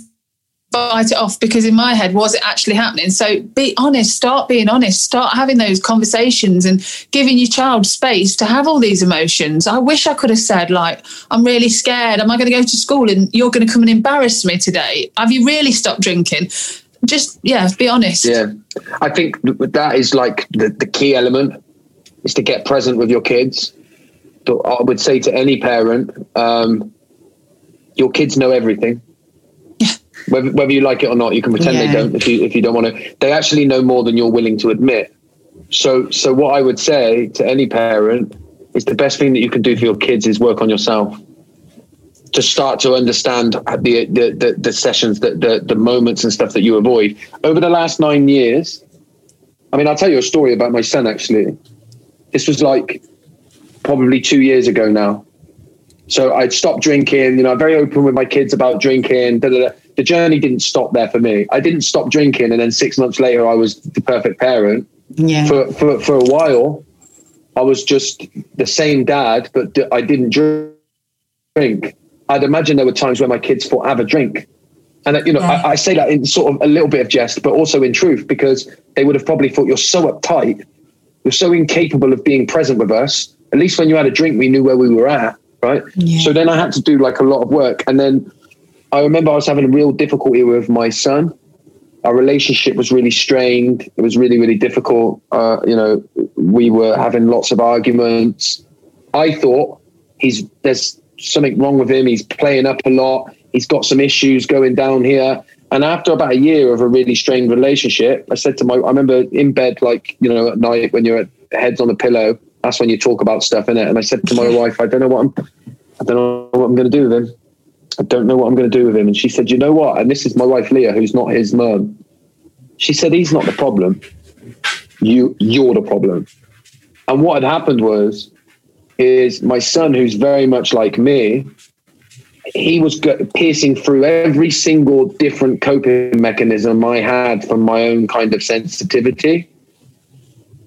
fight it off because in my head was it actually happening? So be honest start being honest start having those conversations and giving your child space to have all these emotions. I wish i could have said like i'm really scared. Am i going to go to school and you're going to come and embarrass me today? Have you really stopped drinking? Just yeah be honest. Yeah. I think that is like the, the key element is to get present with your kids. But i would say to any parent um, your kids know everything whether, whether you like it or not, you can pretend yeah. they don't if you if you don't want to. They actually know more than you're willing to admit. So so what I would say to any parent is the best thing that you can do for your kids is work on yourself. To start to understand the the the, the sessions, the, the the moments and stuff that you avoid over the last nine years. I mean, I'll tell you a story about my son. Actually, this was like probably two years ago now. So I'd stopped drinking. You know, I'm very open with my kids about drinking. Da, da, da the journey didn't stop there for me. I didn't stop drinking, and then six months later, I was the perfect parent. Yeah. For for for a while, I was just the same dad, but I didn't drink. I'd imagine there were times where my kids thought, "Have a drink," and you know, yeah. I, I, say that in sort of a little bit of jest, but also in truth, because they would have probably thought, "You're so uptight, you're so incapable of being present with us." At least when you had a drink, we knew where we were at, right? Yeah. So then I had to do like a lot of work, and then I remember I was having a real difficulty with my son. Our relationship was really strained. It was really, really difficult. Uh, you know, we were having lots of arguments. I thought he's there's something wrong with him. He's playing up a lot. He's got some issues going down here. And after about a year of a really strained relationship, I said to my, I remember in bed, like, you know, at night when you're at heads on the pillow, that's when you talk about stuff in it. And I said to my wife, I don't know what I'm, I don't know what I'm going to do with him. I don't know what I'm going to do with him. And she said, you know what? And this is my wife, Leah, who's not his mum. She said, he's not the problem. You, you're the problem. And what had happened was, is my son, who's very much like me, he was piercing through every single different coping mechanism I had from my own kind of sensitivity.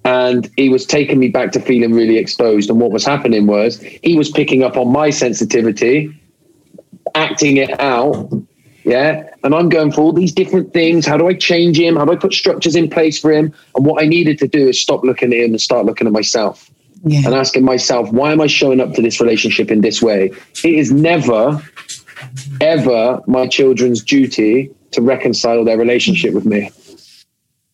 And he was taking me back to feeling really exposed. And what was happening was he was picking up on my sensitivity, acting it out. Yeah. And I'm going for all these different things. How do I change him? How do I put structures in place for him? And what I needed to do is stop looking at him and start looking at myself yeah. and asking myself, why am I showing up to this relationship in this way? It is never, ever my children's duty to reconcile their relationship with me.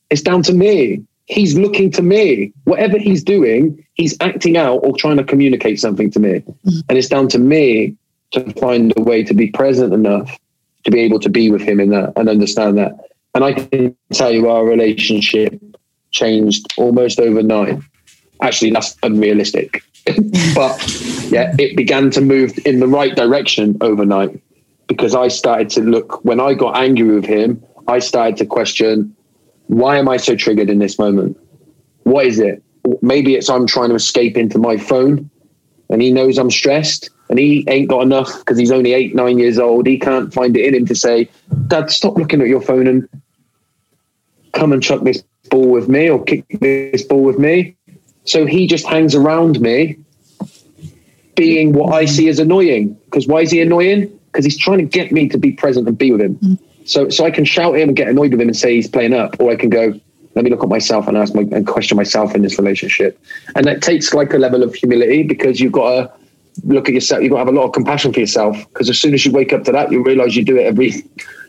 It's down to me. He's looking to me. Whatever he's doing, he's acting out or trying to communicate something to me. Mm-hmm. And it's down to me to find a way to be present enough to be able to be with him in that and understand that. And I can tell you our relationship changed almost overnight actually that's unrealistic. but yeah, it began to move in the right direction overnight because I started to look when I got angry with him, I started to question why am I so triggered in this moment? What is it? Maybe it's I'm trying to escape into my phone and he knows I'm stressed and he ain't got enough because he's only eight, nine years old. He can't find it in him to say, Dad, stop looking at your phone and come and chuck this ball with me or kick this ball with me. So he just hangs around me, being what I see as annoying. Because why is he annoying? Because he's trying to get me to be present and be with him. Mm. So, so I can shout at him and get annoyed with him and say he's playing up, or I can go, let me look at myself and ask my and question myself in this relationship. And that takes like a level of humility because you've got to look at yourself. You've got to have a lot of compassion for yourself because as soon as you wake up to that, you realize you do it every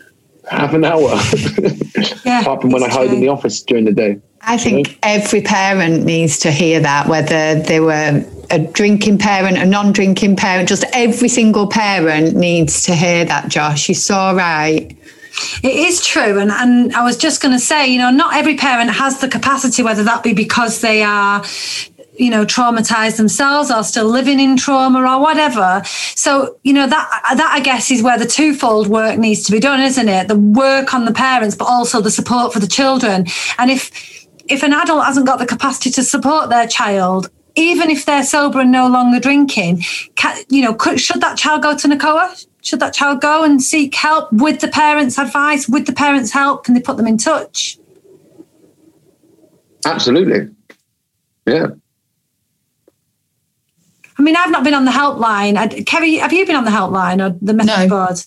half an hour. yeah, Apart from when I hide true. in the office during the day. I think every parent needs to hear that, whether they were a drinking parent, a non drinking parent, just every single parent needs to hear that, Josh. You're so right. It is true. And, and I was just going to say, you know, not every parent has the capacity, whether that be because they are you know traumatized themselves or still living in trauma or whatever. So you know that that i guess is where the twofold work needs to be done isn't it? The work on the parents but also the support for the children. And if if an adult hasn't got the capacity to support their child even if they're sober and no longer drinking can, you know could, should that child go to NACOA should that child go and seek help with the parents advice with the parents help? Can they put them in touch? Absolutely. Yeah I mean, I've not been on the helpline. I, Ceri, have you been on the helpline or the message no. boards?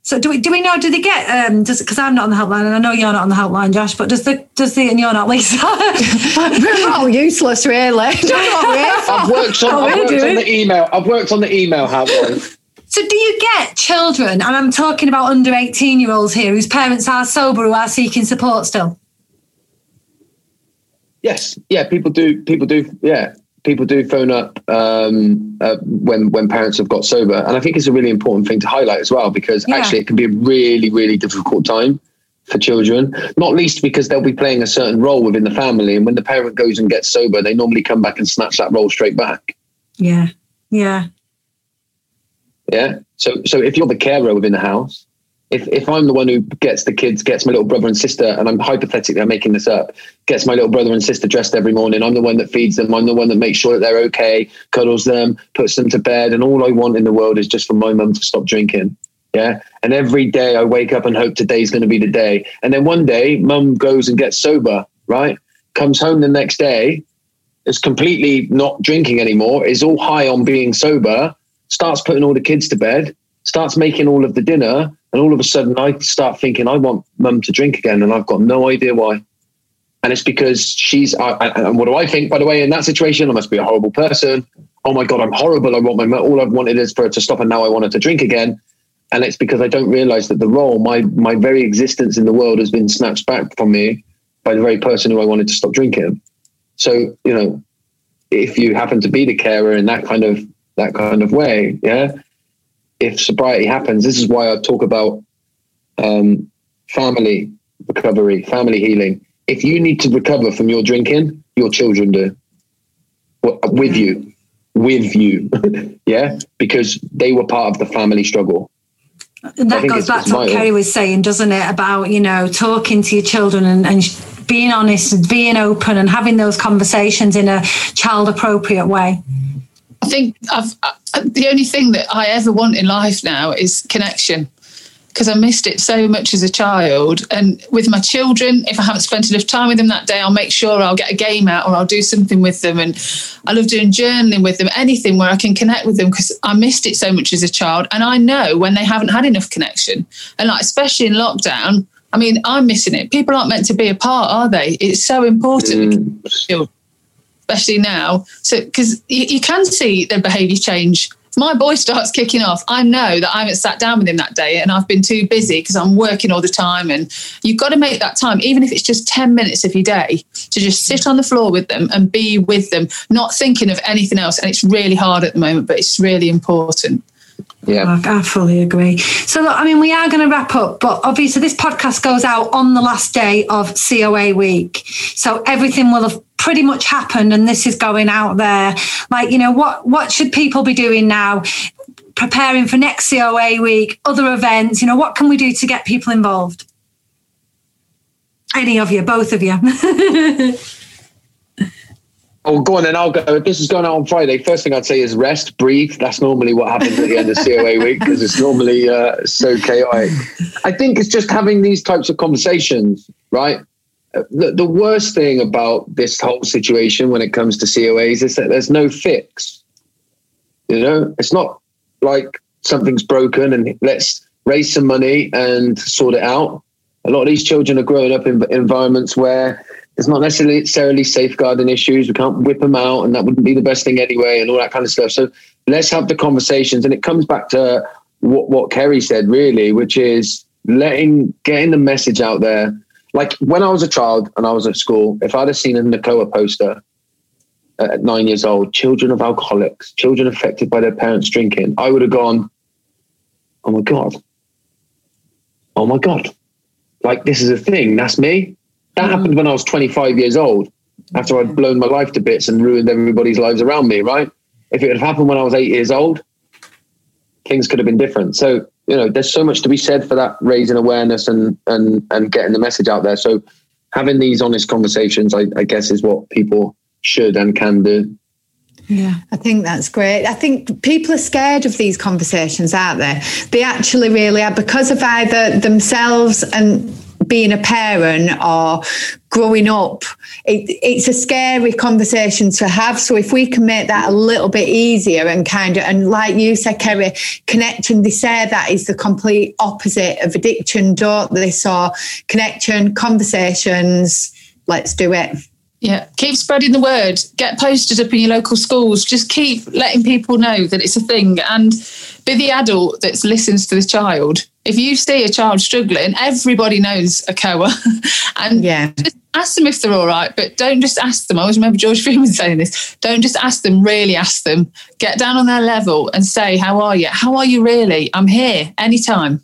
So do we do we know? Do they get um? Does because I'm not on the helpline and I know you're not on the helpline, Josh. But does the does the and you're not Lisa? We're all useless, really. I've worked on, I've worked on the email. I've worked on the email helpline. So do you get children? And I'm talking about under 18 year olds here whose parents are sober who are seeking support still. Yes, yeah, people do. People do. Yeah, people do phone up um, uh, when when parents have got sober, and I think it's a really important thing to highlight as well because yeah. actually it can be a really really difficult time for children. Not least because they'll be playing a certain role within the family, and when the parent goes and gets sober, they normally come back and snatch that role straight back. Yeah, yeah, yeah. So so if you're the carer within the house, if if I'm the one who gets the kids, gets my little brother and sister, and I'm hypothetically I'm making this up, gets my little brother and sister dressed every morning. I'm the one that feeds them. I'm the one that makes sure that they're okay, cuddles them, puts them to bed, and all I want in the world is just for my mum to stop drinking. Yeah. And every day I wake up and hope today's going to be the day. And then one day, mum goes and gets sober, right? Comes home the next day, is completely not drinking anymore, is all high on being sober, starts putting all the kids to bed, starts making all of the dinner, and all of a sudden, I start thinking, I want mum to drink again, and I've got no idea why. And it's because she's, and what do I think, by the way, in that situation? I must be a horrible person. Oh my God, I'm horrible. I want my, all I've wanted is for her to stop, and now I want her to drink again. And it's because I don't realize that the role, my, my very existence in the world has been snatched back from me by the very person who I wanted to stop drinking. So, you know, if you happen to be the carer in that kind of, that kind of way, yeah, if sobriety happens, this is why I talk about um, family recovery, family healing. If you need to recover from your drinking, your children do. With you, with you, yeah, because they were part of the family struggle. And that goes back to what Ceri was saying, doesn't it? About you know talking to your children and, and being honest, and being open, and having those conversations in a child appropriate way. I think I've, I, the only thing that I ever want in life now is connection because I missed it so much as a child. And with my children, if I haven't spent enough time with them that day, I'll make sure I'll get a game out or I'll do something with them. And I love doing journaling with them, anything where I can connect with them because I missed it so much as a child. And I know when they haven't had enough connection, and like especially in lockdown, I mean, I'm missing it. People aren't meant to be apart, are they? It's so important, mm. Especially now. So because you, you can see their behaviour change my boy starts kicking off, I know that I haven't sat down with him that day and I've been too busy because I'm working all the time. And you've got to make that time, even if it's just 10 minutes of your day, to just sit on the floor with them and be with them, not thinking of anything else. And it's really hard at the moment, but it's really important. Yeah, I fully agree. So, look, I mean, we are going to wrap up, but obviously, this podcast goes out on the last day of COA week. So, everything will have pretty much happened and this is going out there. Like you know what what should people be doing now? Preparing for next coa week other events you know what can we do to get people involved? Any of you both of you Oh, go on then. I'll go. If this is going out on Friday, first thing I'd say is rest, breathe. That's normally what happens at the end of COA week because it's normally uh, so chaotic. I think it's just having these types of conversations, right? the, the worst thing about this whole situation when it comes to COAs is that there's no fix. You know, it's not like something's broken and let's raise some money and sort it out. A lot of these children are growing up in environments where there's not necessarily safeguarding issues. We can't whip them out, and that wouldn't be the best thing anyway, and all that kind of stuff. So let's have the conversations. And it comes back to what, what Ceri said, really, which is letting getting the message out there like when I was a child and I was at school, if I'd have seen a NACOA poster at nine years old, children of alcoholics, children affected by their parents drinking, I would have gone, oh my God. Oh my God. Like this is a thing. That's me. That mm. happened when I was 25 years old after I'd blown my life to bits and ruined everybody's lives around me, right? If it had happened when I was eight years old, things could have been different. So you know, there's so much to be said for that raising awareness and and and getting the message out there. So having these honest conversations, I, I guess, is what people should and can do. Yeah, I think that's great. I think people are scared of these conversations, aren't they? They actually really are because of either themselves and being a parent or growing up, it, it's a scary conversation to have. So if we can make that a little bit easier and kind of, and like you said, Ceri, connection, they say that is the complete opposite of addiction, don't they? So connection, conversations, let's do it. Yeah, keep spreading the word. Get posters up in your local schools. Just keep letting people know that it's a thing and be the adult that listens to the child. If you see a child struggling, everybody knows a COA. and yeah. just ask them if they're all right, but don't just ask them. I always remember George Freeman saying this. Don't just ask them, really ask them. Get down on their level and say, How are you? How are you really? I'm here anytime.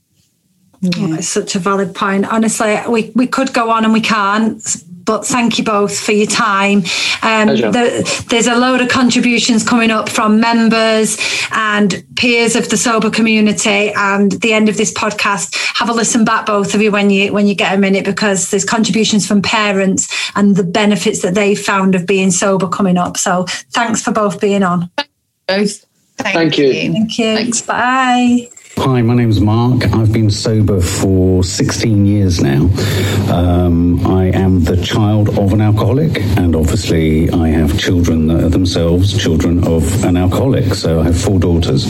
Yeah. Oh, it's such a valid point. Honestly, we, we could go on and we can't but thank you both for your time. Um, the, there's a load of contributions coming up from members and peers of the sober community. And the end of this podcast, have a listen back, both of you, when you when you get a minute, because there's contributions from parents and the benefits that they found of being sober coming up. So thanks for both being on. Both. Thank, Thank you. you. Thank you. Thanks. Bye. Hi, my name's Mark. I've been sober for 16 years now. Um, I am the child of an alcoholic, and obviously, I have children that are themselves children of an alcoholic. So I have four daughters.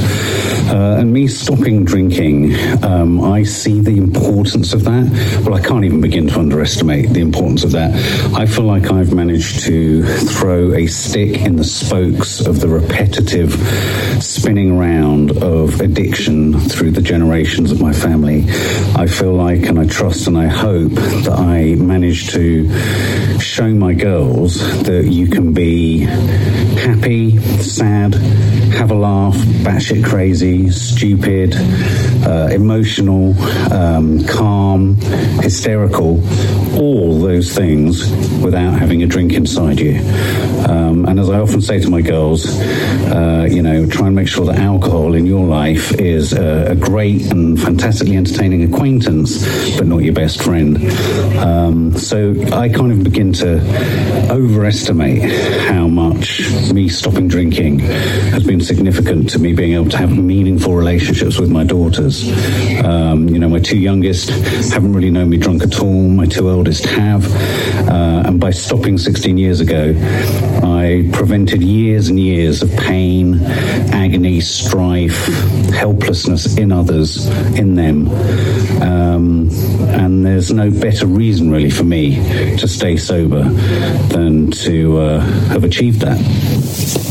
Uh, and me stopping drinking, um, I see the importance of that. Well, I can't even begin to underestimate the importance of that. I feel like I've managed to throw a stick in the spokes of the repetitive spinning round of addiction through the generations of my family. I feel like, and I trust, and I hope that I manage to show my girls that you can be happy, sad, have a laugh, batshit crazy, stupid, uh, emotional, um, calm, hysterical, all those things without having a drink inside you. Um, and as I often say to my girls, uh, you know, try and make sure that alcohol in your life is a great and fantastically entertaining acquaintance, but not your best friend. Um, so I kind of begin to overestimate how much me stopping drinking has been significant to me being able to have meaningful relationships with my daughters. Um, you know, my two youngest haven't really known me drunk at all. My two eldest have. Uh, and by stopping 16 years ago, I prevented years and years of pain, agony, strife, helplessness in others, in them. Um, and there's no better reason, really, for me to stay sober than to uh, have achieved that.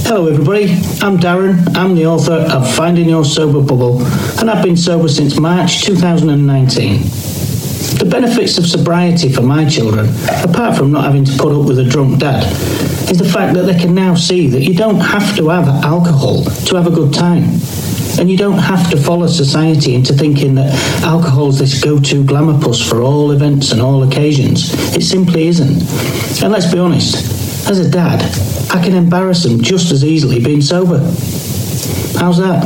Hello, everybody. I'm Darren. I'm the author of Finding Your Sober Bubble, and I've been sober since March 2019. The benefits of sobriety for my children, apart from not having to put up with a drunk dad, is the fact that they can now see that you don't have to have alcohol to have a good time. And you don't have to follow society into thinking that alcohol is this go to glamour puss for all events and all occasions. It simply isn't. And let's be honest, as a dad, I can embarrass them just as easily being sober. How's that?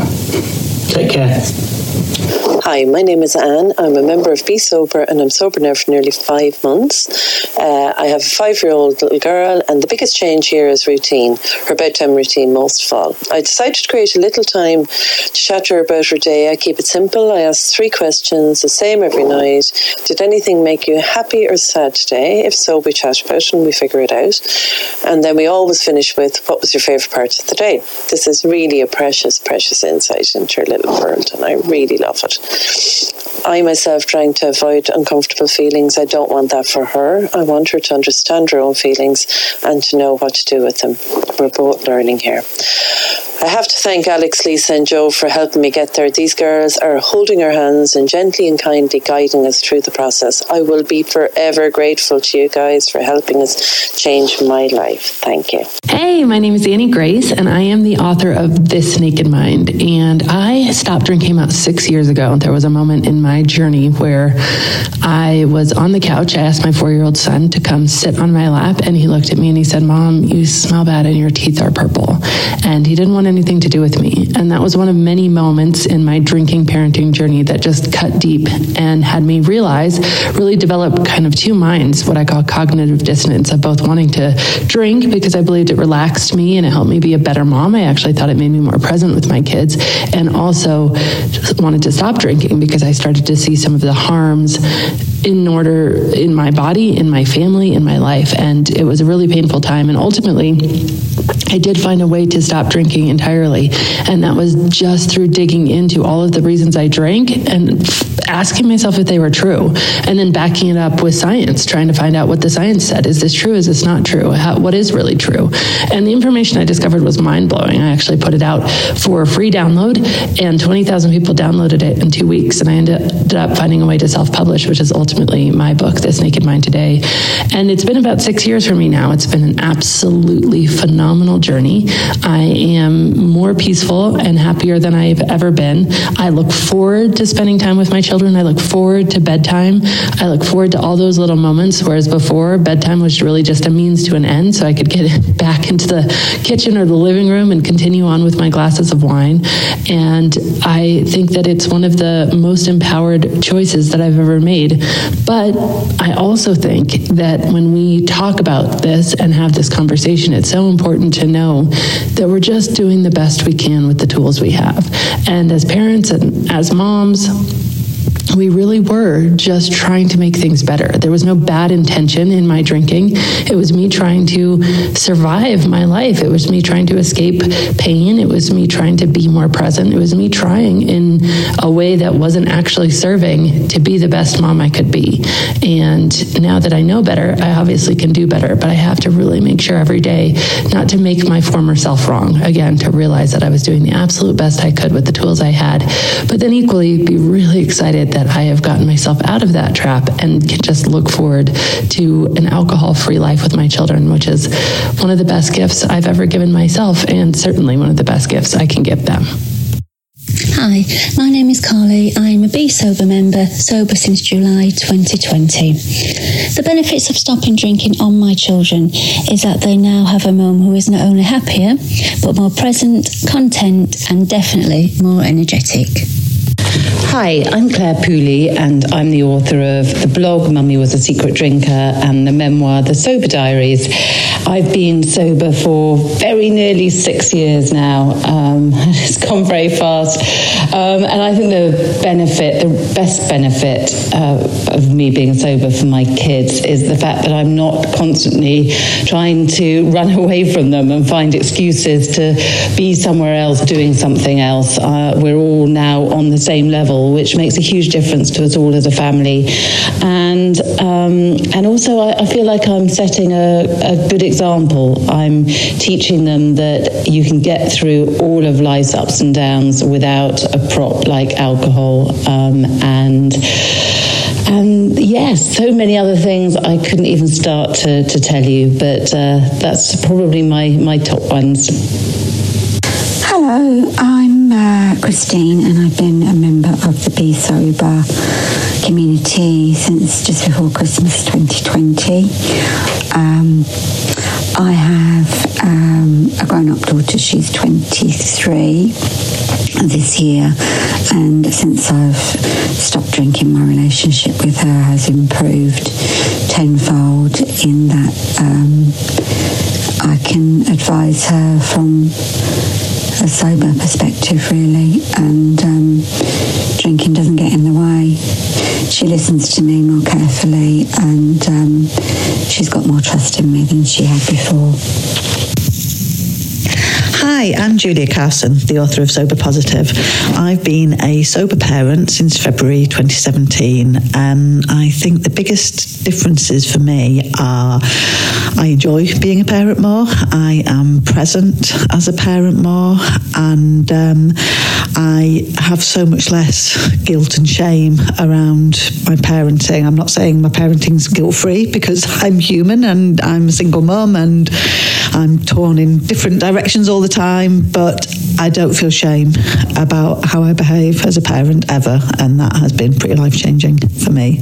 Take care. Hi, my name is Anne. I'm a member of Bee Sober and I'm sober now for nearly five months. Uh, I have a five year old little girl, and the biggest change here is routine, her bedtime routine, most of all. I decided to create a little time to chat to her about her day. I keep it simple. I ask three questions, the same every night. Did anything make you happy or sad today? If so, we chat about it and we figure it out. And then we always finish with what was your favourite part of the day? This is really a precious, precious insight into her little world, and I really love it. I myself trying to avoid uncomfortable feelings. I don't want that for her. I want her to understand her own feelings and to know what to do with them. We're both learning here. I have to thank Alex, Lisa, and Joe for helping me get there. These girls are holding our hands and gently and kindly guiding us through the process. I will be forever grateful to you guys for helping us change my life. Thank you. Hey, my name is Annie Grace, and I am the author of This Naked Mind. And I stopped drinking about six years ago. There was a moment in my journey where I was on the couch. I asked my four year old son to come sit on my lap, and he looked at me and he said, Mom, you smell bad and your teeth are purple. And he didn't want anything to do with me. And that was one of many moments in my drinking parenting journey that just cut deep and had me realize, really develop kind of two minds, what I call cognitive dissonance of both wanting to drink because I believed it relaxed me and it helped me be a better mom. I actually thought it made me more present with my kids and also wanted to stop drinking because I started to see some of the harms in order in my body, in my family, in my life. And it was a really painful time. And ultimately, I did find a way to stop drinking entirely. And that was just through digging into all of the reasons I drank and asking myself if they were true. And then backing it up with science, trying to find out what the science said. Is this true? Is this not true? How, what is really true? And the information I discovered was mind blowing. I actually put it out for a free download, and 20,000 people downloaded it in two weeks. And I ended up finding a way to self publish, which is ultimately my book, This Naked Mind Today. And it's been about six years for me now. It's been an absolutely phenomenal journey. I am more peaceful and happier than I've ever been. I look forward to spending time with my children. I look forward to bedtime. I look forward to all those little moments, whereas before, bedtime was really just a means to an end so I could get back into the kitchen or the living room and continue on with my glasses of wine. And I think that it's one of the most empowered choices that I've ever made. But I also think that when we talk about this and have this conversation, it's so important to know that we're just doing the best we can with the tools we have. And as parents and as moms, we really were just trying to make things better. There was no bad intention in my drinking. It was me trying to survive my life. It was me trying to escape pain. It was me trying to be more present. It was me trying in a way that wasn't actually serving to be the best mom I could be. And now that I know better, I obviously can do better, but I have to really make sure every day not to make my former self wrong. Again, to realize that I was doing the absolute best I could with the tools I had, but then equally be really excited that I have gotten myself out of that trap and can just look forward to an alcohol free life with my children, which is one of the best gifts I've ever given myself and certainly one of the best gifts I can give them. Hi, my name is Carly. I'm a Bee Sober member, sober since July 2020. The benefits of stopping drinking on my children is that they now have a mum who is not only happier, but more present, content, and definitely more energetic. Hi, I'm Clare Pooley, and I'm the author of the blog Mummy Was a Secret Drinker and the memoir The Sober Diaries. I've been sober for very nearly six years now. Um, it's gone very fast. Um, and I think the benefit, the best benefit uh, of me being sober for my kids is the fact that I'm not constantly trying to run away from them and find excuses to be somewhere else doing something else. Uh, we're all now on the same level, which makes a huge difference to us all as a family. And um, and also, I, I, feel like I'm setting a, a good example. I'm teaching them that you can get through all of life's ups and downs without a prop like alcohol. Um, and and yes, so many other things I couldn't even start to, to tell you, but uh, that's probably my, my top ones. Hello, I'm uh, Christine, and I've been a member of the Bee Sober community since just before Christmas 2020. Um, I have um, a grown up daughter, she's 23 this year, and since I've stopped drinking, my relationship with her has improved tenfold in that um, I can advise her from a sober perspective, really, and um, drinking doesn't get in the way. She listens to me more carefully, and um, she's got more trust in me than she had before. Hi, I'm Julia Carson, the author of Sober Positive. I've been a sober parent since February 2017, and I think the biggest differences for me are I enjoy being a parent more, I am present as a parent more, and um, I have so much less guilt and shame around my parenting. I'm not saying my parenting's guilt free because I'm human and I'm a single mum and I'm torn in different directions all the time, but I don't feel shame about how I behave as a parent ever. And that has been pretty life changing for me.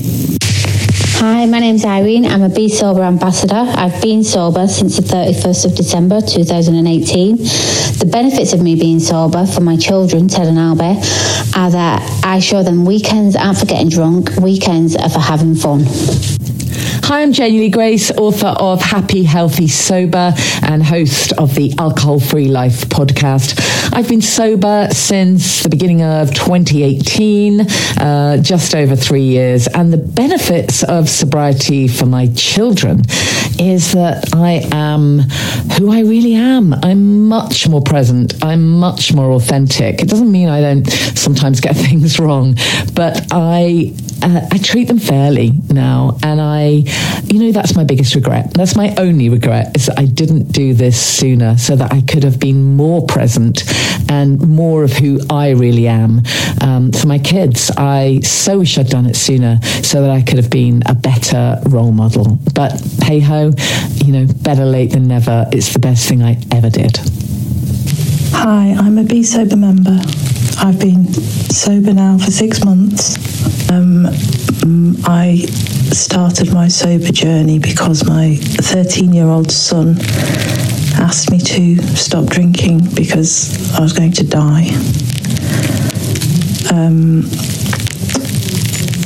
Hi, my name's Irene. I'm a Bee Sober ambassador. I've been sober since the 31st of December 2018. The benefits of me being sober for my children, Ted and Albert, are that I show them weekends aren't for getting drunk, weekends are for having fun. Hi, I'm Janey Lee Grace, author of Happy, Healthy, Sober, and host of the Alcohol Free Life podcast. I've been sober since the beginning of 2018, uh, just over three years. And the benefits of sobriety for my children is that I am who I really am. I'm much more present. I'm much more authentic. It doesn't mean I don't sometimes get things wrong, but I uh, I treat them fairly now, and I, you know, that's my biggest regret. That's my only regret is that I didn't do this sooner, so that I could have been more present and more of who I really am um, for my kids. I so wish I'd done it sooner, so that I could have been a better role model. But hey ho, you know, better late than never. It's the best thing I ever did. Hi, I'm a Bee Sober member. I've been sober now for six months. Um, mm, I started my sober journey because my 13 year old son asked me to stop drinking because I was going to die. Um,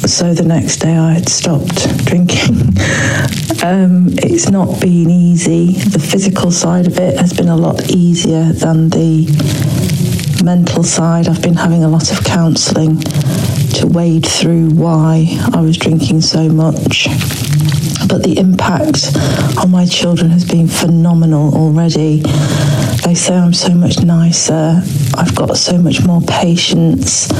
so the next day I had stopped drinking. um, it's not been easy. The physical side of it has been a lot easier than the mental side. I've been having a lot of counselling to wade through why I was drinking so much. But the impact on my children has been phenomenal already. They say I'm so much nicer, I've got so much more patience,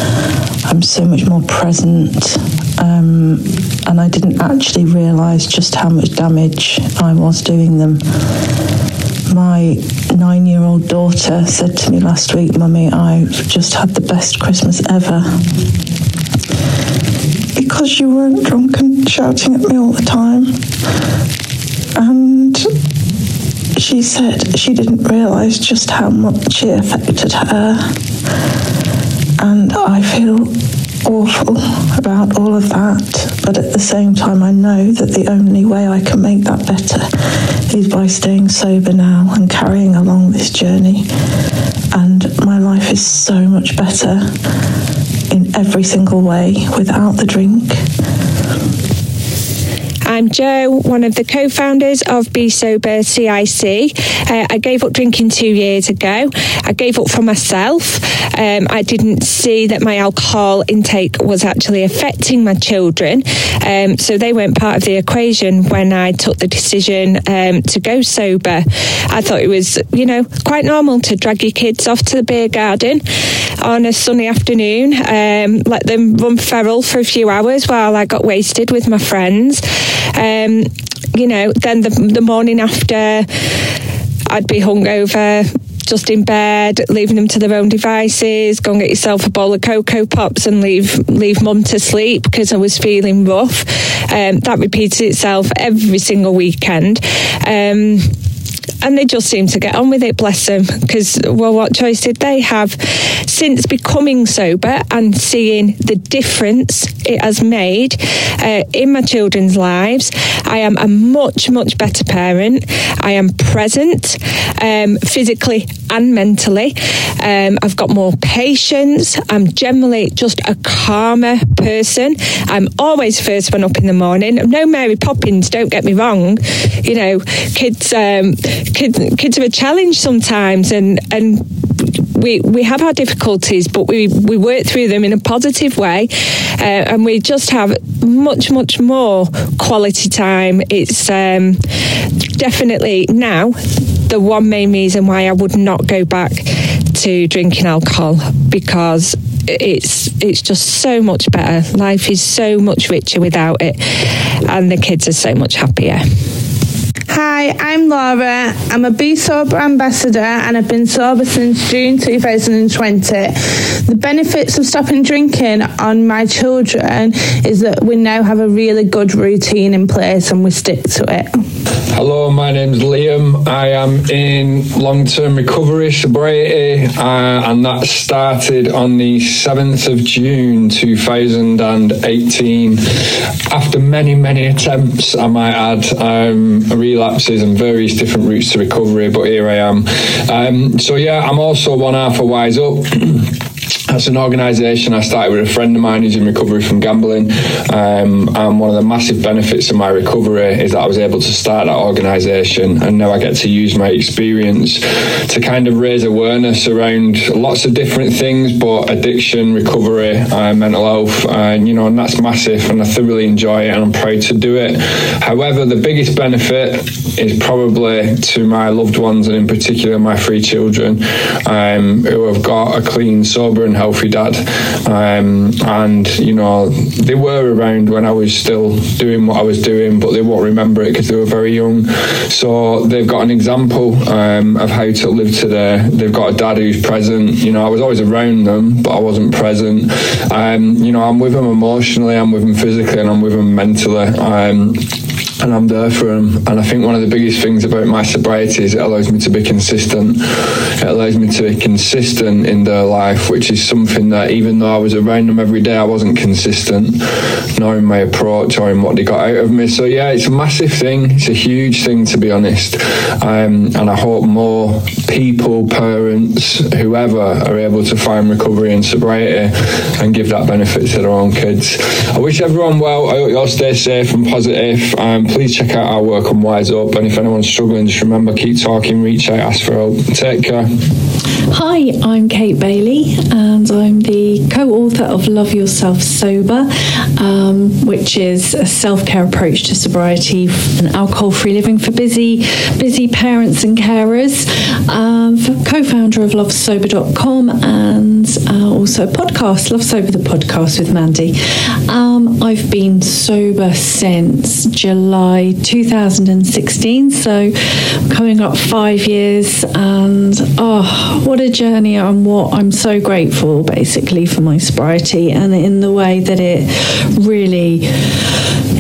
I'm so much more present, um, and I didn't actually realise just how much damage I was doing them. My nine year old daughter said to me last week, Mummy, I've just had the best Christmas ever. Because you weren't drunk and shouting at me all the time. And she said she didn't realise just how much it affected her. And I feel awful about all of that, but at the same time, I know that the only way I can make that better is by staying sober now and carrying along this journey. And my life is so much better in every single way without the drink. I'm Jo, one of the co founders of Bee Sober CIC. Uh, I gave up drinking two years ago. I gave up for myself. Um, I didn't see that my alcohol intake was actually affecting my children. Um, so they weren't part of the equation when I took the decision um, to go sober. I thought it was, you know, quite normal to drag your kids off to the beer garden on a sunny afternoon, um, let them run feral for a few hours while I got wasted with my friends. Um, you know, then the, the morning after, I'd be hungover, just in bed, leaving them to their own devices. Go and get yourself a bowl of Coco Pops and leave leave mum to sleep because I was feeling rough. Um, that repeated itself every single weekend. Um, and they just seem to get on with it, bless them. Because, well, what choice did they have? Since becoming sober and seeing the difference it has made uh, in my children's lives, I am a much, much better parent. I am present um, physically and mentally. Um, I've got more patience. I'm generally just a calmer person. I'm always first one up in the morning. No Mary Poppins, don't get me wrong. You know, kids. Um, kids kids are a challenge sometimes, and and we we have our difficulties, but we we work through them in a positive way, uh, and we just have much much more quality time. It's um, definitely now the one main reason why I would not go back to drinking alcohol because it's it's just so much better. Life is so much richer without it, and the kids are so much happier. Hi, I'm Laura. I'm a Bee Sober ambassador and I've been sober since June 2020. The benefits of stopping drinking on my children is that we now have a really good routine in place and we stick to it. Hello, my name's Liam. I am in long term recovery sobriety, uh, and that started on the 7th of June 2018. After many, many attempts, I might add, um, relapses and various different routes to recovery, but here I am. Um, so, yeah, I'm also one half a Wise Up. That's an organisation I started with a friend of mine who's in recovery from gambling. Um, and one of the massive benefits of my recovery is that I was able to start that organisation. And now I get to use my experience to kind of raise awareness around lots of different things, but addiction, recovery, uh, mental health, and you know, and that's massive. And I thoroughly enjoy it and I'm proud to do it. However, the biggest benefit is probably to my loved ones and in particular my three children um, who have got a clean, sober, and healthy dad. Um, and, you know, they were around when I was still doing what I was doing, but they won't remember it because they were very young. So they've got an example um, of how to live today. They've got a dad who's present. You know, I was always around them, but I wasn't present. Um, you know, I'm with them emotionally, I'm with them physically, and I'm with them mentally. Um, and I'm there for them. And I think one of the biggest things about my sobriety is it allows me to be consistent. It allows me to be consistent in their life, which is something that even though I was around them every day, I wasn't consistent, nor in my approach or in what they got out of me. So yeah, it's a massive thing. It's a huge thing to be honest. Um, and I hope more people, parents, whoever are able to find recovery and sobriety and give that benefit to their own kids. I wish everyone well. I hope you all stay safe and positive. Um, please check out our work on Wise Up. And if anyone's struggling, just remember keep talking, reach out, ask for help. Take care. Hi, I'm Kate Bailey, and I'm the co author of Love Yourself Sober, um, which is a self care approach to sobriety and alcohol free living for busy, busy parents and carers. Um, co founder of lovesober.com and uh, also a podcast, Love Sober the podcast with Mandy. Um, I've been sober since July 2016, so coming up five years, and oh, what a journey and what I'm so grateful basically for my sobriety and in the way that it really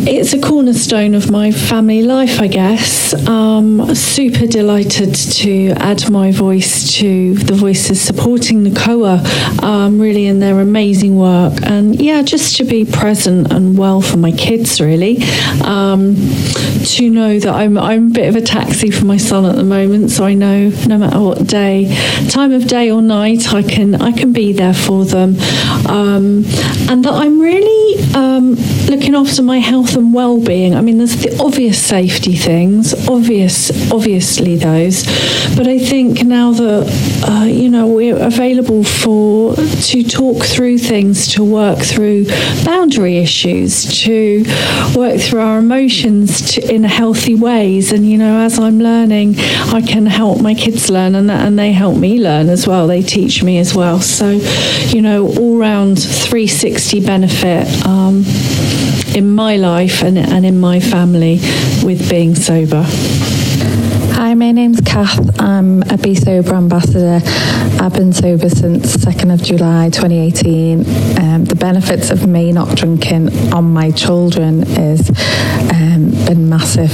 it's a cornerstone of my family life, I guess. Um, super delighted to add my voice to the voices supporting the COA, um, really in their amazing work. And yeah, just to be present and well for my kids, really. Um, to know that I'm, I'm a bit of a taxi for my son at the moment, so I know no matter what day, time of day or night, I can I can be there for them, um, and that I'm really um, looking after my health and well-being. I mean, there's the obvious safety things, obvious, obviously those, but I think now that uh, you know we're available for to talk through things, to work through boundary issues, to work through our emotions to, in healthy ways, and you know, as I'm learning, I can help my kids learn, and and they help me learn as well. They teach me as well. So, you know, all round 360 benefit. Um, in my life and, and in my family with being sober. Hi, my name's Kath. I'm a Bee Sober ambassador. I've been sober since 2nd of July 2018. Um, the benefits of me not drinking on my children has um, been massive.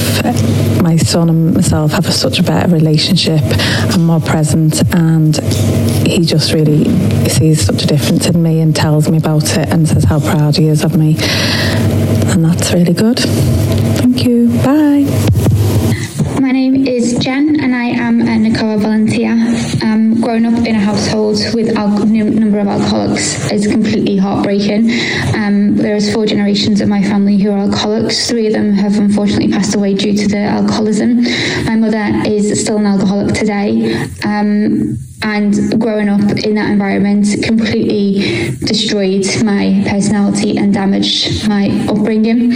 My son and myself have a, such a better relationship. I'm more present, and he just really sees such a difference in me and tells me about it and says how proud he is of me. And that's really good. Thank you. Bye. My name is Jen, and I am a NACOA volunteer. Um, growing up in a household with a number of alcoholics is completely heartbreaking. Um, there is four generations of my family who are alcoholics. Three of them have unfortunately passed away due to their alcoholism. My mother is still an alcoholic today. Um, and growing up in that environment completely destroyed my personality and damaged my upbringing.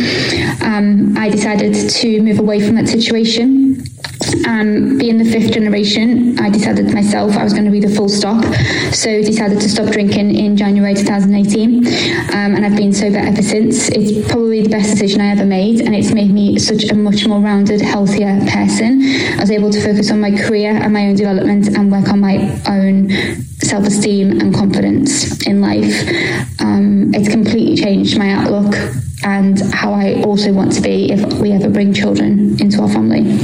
Um, I decided to move away from that situation. Um, being the fifth generation, I decided myself I was going to be the full stop. So decided to stop drinking in January 2018, um, and I've been sober ever since. It's probably the best decision I ever made, and it's made me such a much more rounded, healthier person. I was able to focus on my career and my own development and work on my own self esteem and confidence in life. Um, it's completely changed my outlook and how I also want to be if we ever bring children into our family.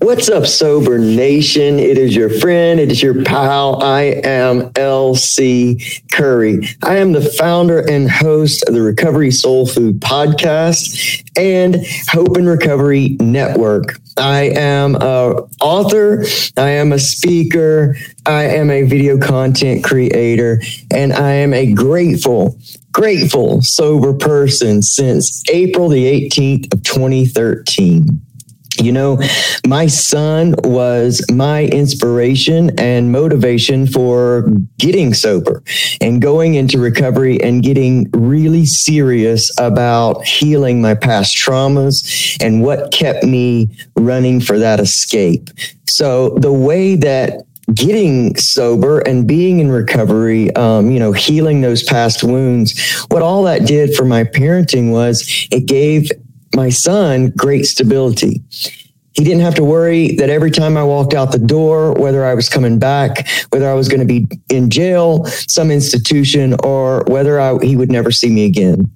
What's up, Sober Nation? It is your friend, it is your pal. I am LC Curry. I am the founder and host of the Recovery Soul Food podcast and Hope and Recovery Network. I am a author, I am a speaker, I am a video content creator, and I am a grateful grateful sober person since April the 18th of 2013. You know, my son was my inspiration and motivation for getting sober and going into recovery and getting really serious about healing my past traumas and what kept me running for that escape. So, the way that getting sober and being in recovery, um, you know, healing those past wounds, what all that did for my parenting was it gave my son great stability. He didn't have to worry that every time I walked out the door, whether I was coming back, whether I was going to be in jail, some institution, or whether I, he would never see me again.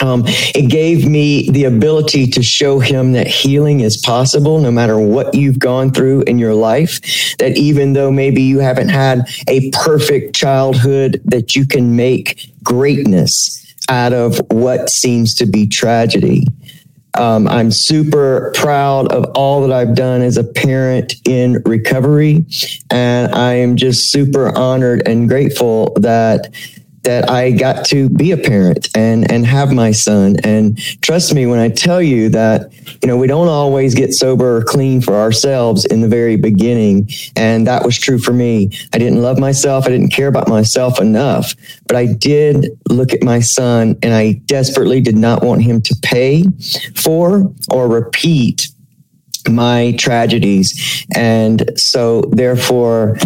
Um, it gave me the ability to show him that healing is possible no matter what you've gone through in your life. That even though maybe you haven't had a perfect childhood, that you can make greatness out of what seems to be tragedy. Um, I'm super proud of all that I've done as a parent in recovery. And I am just super honored and grateful that that I got to be a parent and and have my son. And trust me when I tell you that you know we don't always get sober or clean for ourselves in the very beginning, and that was true for me. I didn't love myself. I didn't care about myself enough, but I did look at my son, and I desperately did not want him to pay for or repeat my tragedies. And so, therefore,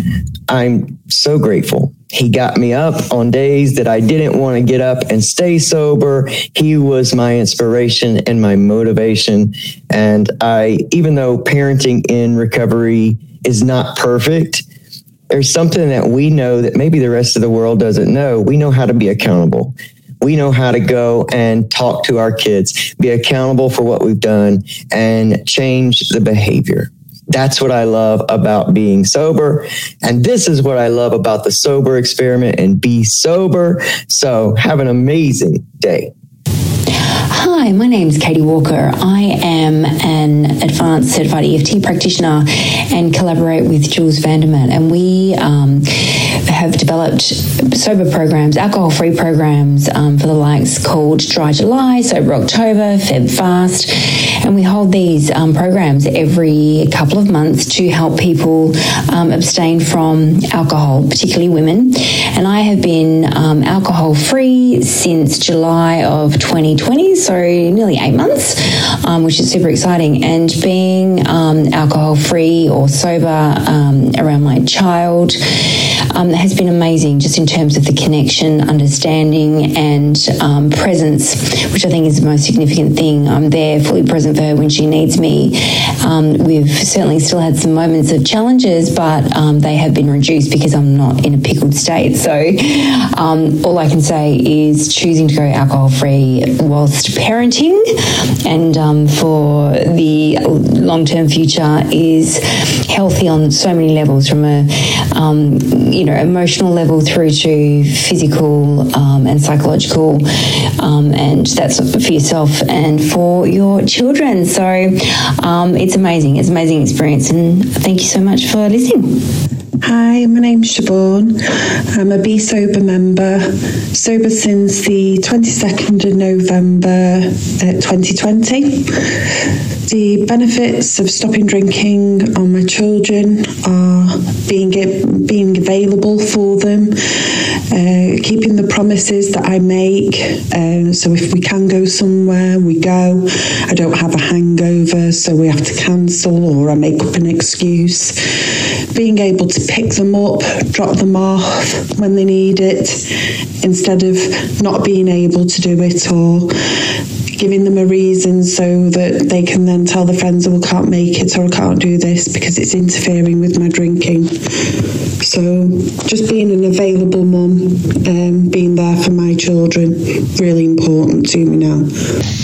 I'm so grateful. He got me up on days that I didn't want to get up and stay sober. He was my inspiration and my motivation. And I, even though parenting in recovery is not perfect, there's something that we know that maybe the rest of the world doesn't know. We know how to be accountable we know how to go and talk to our kids, be accountable for what we've done, and change the behavior. That's what I love about being sober. And this is what I love about the sober experiment and Bee Sober. So have an amazing day. Hi, my name is Katie Walker. I am an advanced certified EFT practitioner and collaborate with Jules Vanderman. And we um, have developed sober programs, alcohol free programs um, for the likes called Dry July, Sober October, Feb Fast. And we hold these um, programs every couple of months to help people um, abstain from alcohol, particularly women. And I have been um, alcohol free since July of 2020, so nearly eight months, um, which is super exciting. And being um, alcohol free or sober around my child has been amazing just in terms of the connection, understanding, and um, presence, which I think is the most significant thing. I'm there fully present for her when she needs me. Um, we've certainly still had some moments of challenges, but um, they have been reduced because I'm not in a pickled state. So um, all I can say is choosing to go alcohol free whilst parenting and um, for the long term future is healthy on so many levels from a, um, you know, emotional level through to physical um, and psychological, um, and that's for yourself and for your children. So um, it's amazing. It's an amazing experience, and thank you so much for listening. Hi, my name's Siobhan. I'm a Bee Sober member, sober since the 22nd of November uh, 2020. The benefits of stopping drinking on my children are being being available for them, uh, keeping the promises that I make. Uh, so if we can go somewhere, we go. I don't have a hangover, so we have to cancel, or I make up an excuse. Being able to pick them up, drop them off when they need it, instead of not being able to do it or giving them a reason so that they can then tell the friends, oh, I can't make it or I can't do this because it's interfering with my drinking. So just being an available mum, um, being there for my children, really important to me now.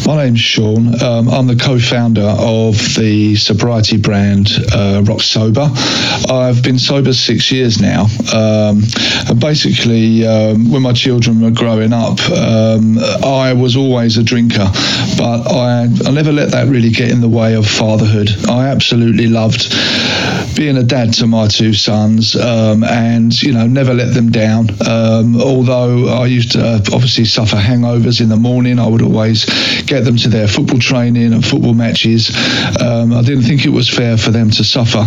My name's Sean. Um, I'm the co-founder of the sobriety brand uh, Rock Sober. I've been sober six years now. Um, and basically, um, when my children were growing up, um, I was always a drinker but I, I never let that really get in the way of fatherhood. I absolutely loved being a dad to my two sons um, and, you know, never let them down. Um, although I used to obviously suffer hangovers in the morning, I would always get them to their football training and football matches. Um, I didn't think it was fair for them to suffer.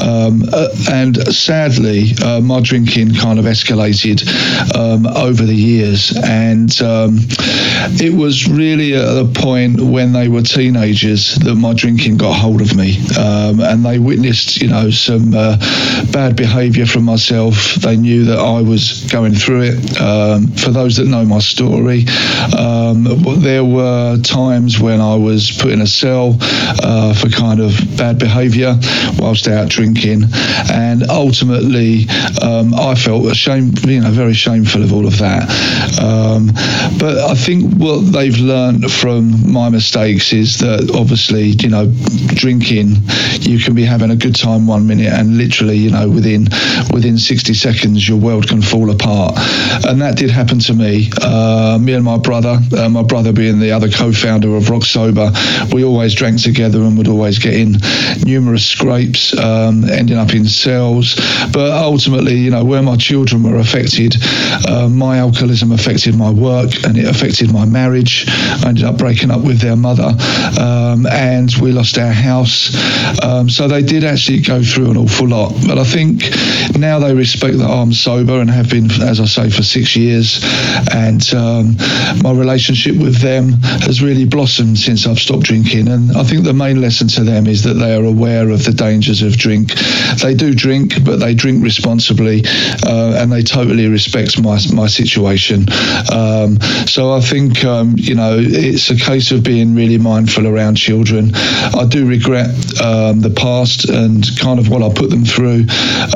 Um, uh, and sadly, uh, my drinking kind of escalated um, over the years. And um, it was really at a point when they were teenagers that my drinking got hold of me, and they witnessed, you know, some uh, bad behaviour from myself. They knew that I was going through it. Um, for those that know my story, um, there were times when I was put in a cell uh, for kind of bad behaviour whilst out drinking, and ultimately um, I felt ashamed, you know, very shameful of all of that. Um, but I think what they've learned from my mistakes is that obviously, you know, drinking, you can be having a good time one minute and literally, you know, within within 60 seconds your world can fall apart. And that did happen to me. Uh, me and my brother, uh, my brother being the other co-founder of Rock Sober, we always drank together and would always get in numerous scrapes, um, ending up in cells. But ultimately, you know, where my children were affected, uh, my alcoholism affected my work and it affected my marriage. I ended up breaking up with their mother, um, and we lost our house. Um, so they did actually go through an awful lot. But I think now they respect that I'm sober and have been, as I say, for six years. And um, my relationship with them has really blossomed since I've stopped drinking. And I think the main lesson to them is that they are aware of the dangers of drink. They do drink, but they drink responsibly, uh, and they totally respect my my situation. Um, so I think um, you know it's a case of being really mindful around children. I do regret um, the past and kind of what I put them through,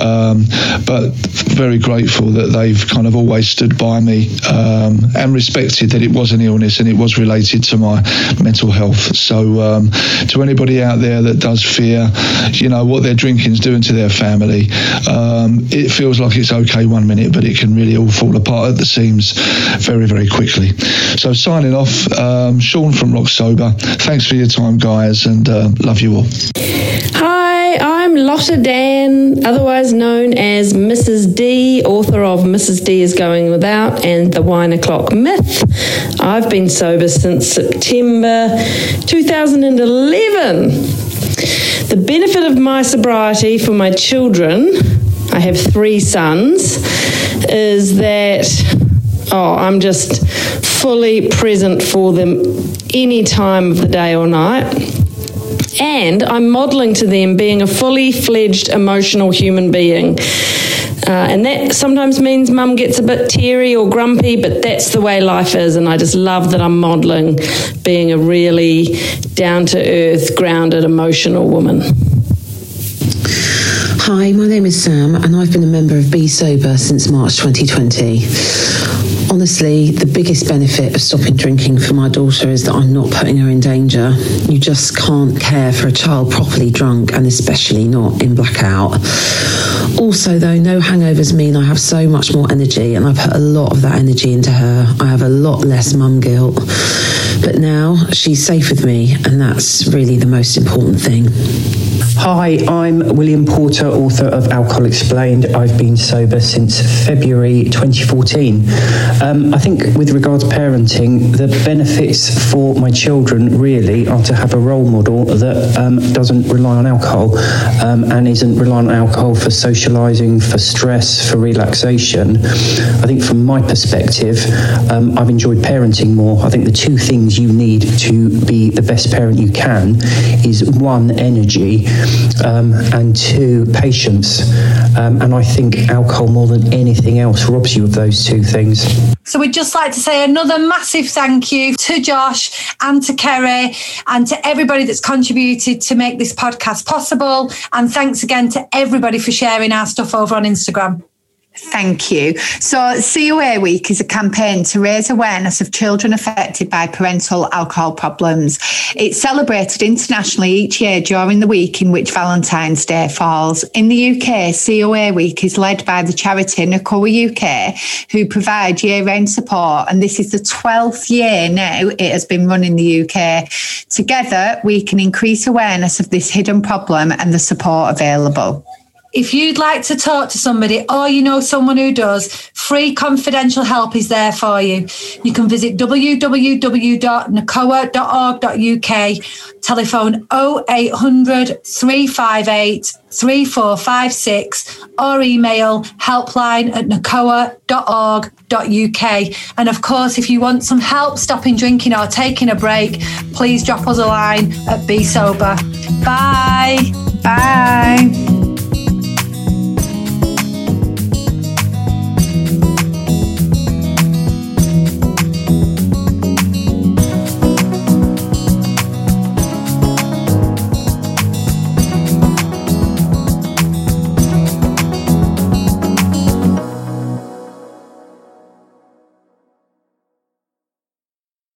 um, but very grateful that they've kind of always stood by me um, and respected that it was an illness and it was related to my mental health. So um, to anybody out there that does fear, you know what their drinking's doing to their family, it feels like it's okay one minute, but it can really all fall apart at the seams very very quickly. So signing off, um, Sean from Rock Sober. Thanks for your time, guys, and uh, love you all. Hi, I'm Lotta Dann, otherwise known as Mrs. D, author of Mrs. D is Going Without and The Wine O'Clock Myth. I've been sober since September 2011. The benefit of my sobriety for my children, I have three sons, is that, oh, I'm just fully present for them any time of the day or night. And I'm modeling to them being a fully fledged emotional human being. Uh, and that sometimes means mum gets a bit teary or grumpy, but that's the way life is. And I just love that I'm modeling being a really down to earth, grounded, emotional woman. Hi, my name is Sam, and I've been a member of Bee Sober since March 2020. Honestly, the biggest benefit of stopping drinking for my daughter is that I'm not putting her in danger. You just can't care for a child properly drunk, and especially not in blackout. Also, though, no hangovers mean I have so much more energy, and I put a lot of that energy into her. I have a lot less mum guilt. But now she's safe with me, and that's really the most important thing. Hi, I'm William Porter, author of Alcohol Explained. I've been sober since February 2014. Um, I think, with regard to parenting, the benefits for my children really are to have a role model that um, doesn't rely on alcohol um, and isn't reliant on alcohol for socialising, for stress, for relaxation. I think, from my perspective, um, I've enjoyed parenting more. I think the two things you need to be the best parent you can is one, energy um, and two, patience. Um, and I think alcohol, more than anything else, robs you of those two things. So we'd just like to say another massive thank you to Josh and to Ceri and to everybody that's contributed to make this podcast possible. And thanks again to everybody for sharing our stuff over on Instagram. Thank you. So, COA Week is a campaign to raise awareness of children affected by parental alcohol problems. It's celebrated internationally each year during the week in which Valentine's Day falls. In the UK, COA Week is led by the charity NACOA UK, who provide year round support. And this is the 12th year now it has been run in the UK. Together, we can increase awareness of this hidden problem and the support available. If you'd like to talk to somebody or you know someone who does, free confidential help is there for you. You can visit www.nacoa.org.uk, telephone 0800 358 3456 or email helpline at nacoa.org.uk. And of course, if you want some help stopping drinking or taking a break, please drop us a line at Bee Sober. Bye. Bye.